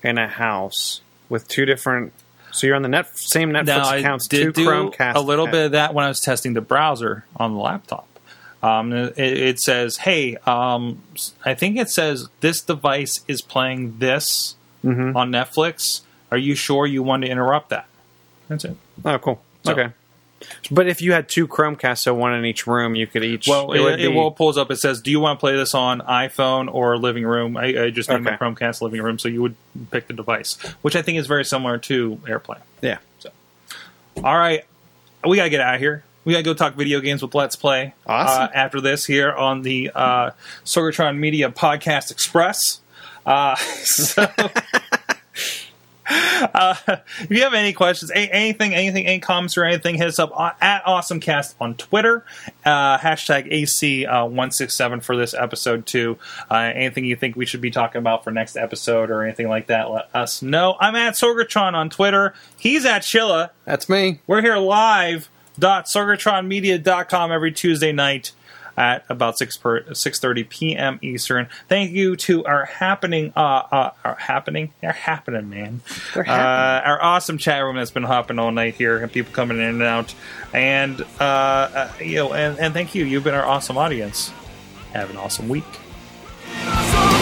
in a house with two different. So you're on the net, same Netflix Now, accounts, I did two do Chromecast. a little bit of that when I was testing the browser on the laptop. Um, it, it says, "Hey, um, I think it says this device is playing this Mhm. on Netflix. Are you sure you want to interrupt that?" That's it. Oh, cool. So- okay. But if you had two Chromecasts, so one in each room, you could each. Well, it, it, be- will pulls up. It says, "Do you want to play this on iPhone or living room?" I, I just named my Okay. Chromecast living room, so you would pick the device, which I think is very similar to AirPlay. Yeah. So, All right, we gotta get out of here. We gotta go talk video games with Let's Play. Awesome. Uh, after this, here on the uh, Sorgatron Media Podcast Express. Uh, [LAUGHS] so, uh, [LAUGHS] if you have any questions, a- anything, anything, any comments or anything, hit us up on, at AwesomeCast on Twitter. Uh, hashtag AC167 for this episode, too. Uh, anything you think we should be talking about for next episode or anything like that, let us know. I'm at Sorgatron on Twitter. He's at Chilla. That's me. We're here live dot sorgatronmedia.com every Tuesday night at about 6 per, 6.30 p.m. Eastern. Thank you to our happening, uh, uh our happening, our happening, man. Uh, our awesome chat room that's been hopping all night here and people coming in and out. And, uh, uh, you know, and, and thank you. You've been our awesome audience. Have an awesome week. Awesome.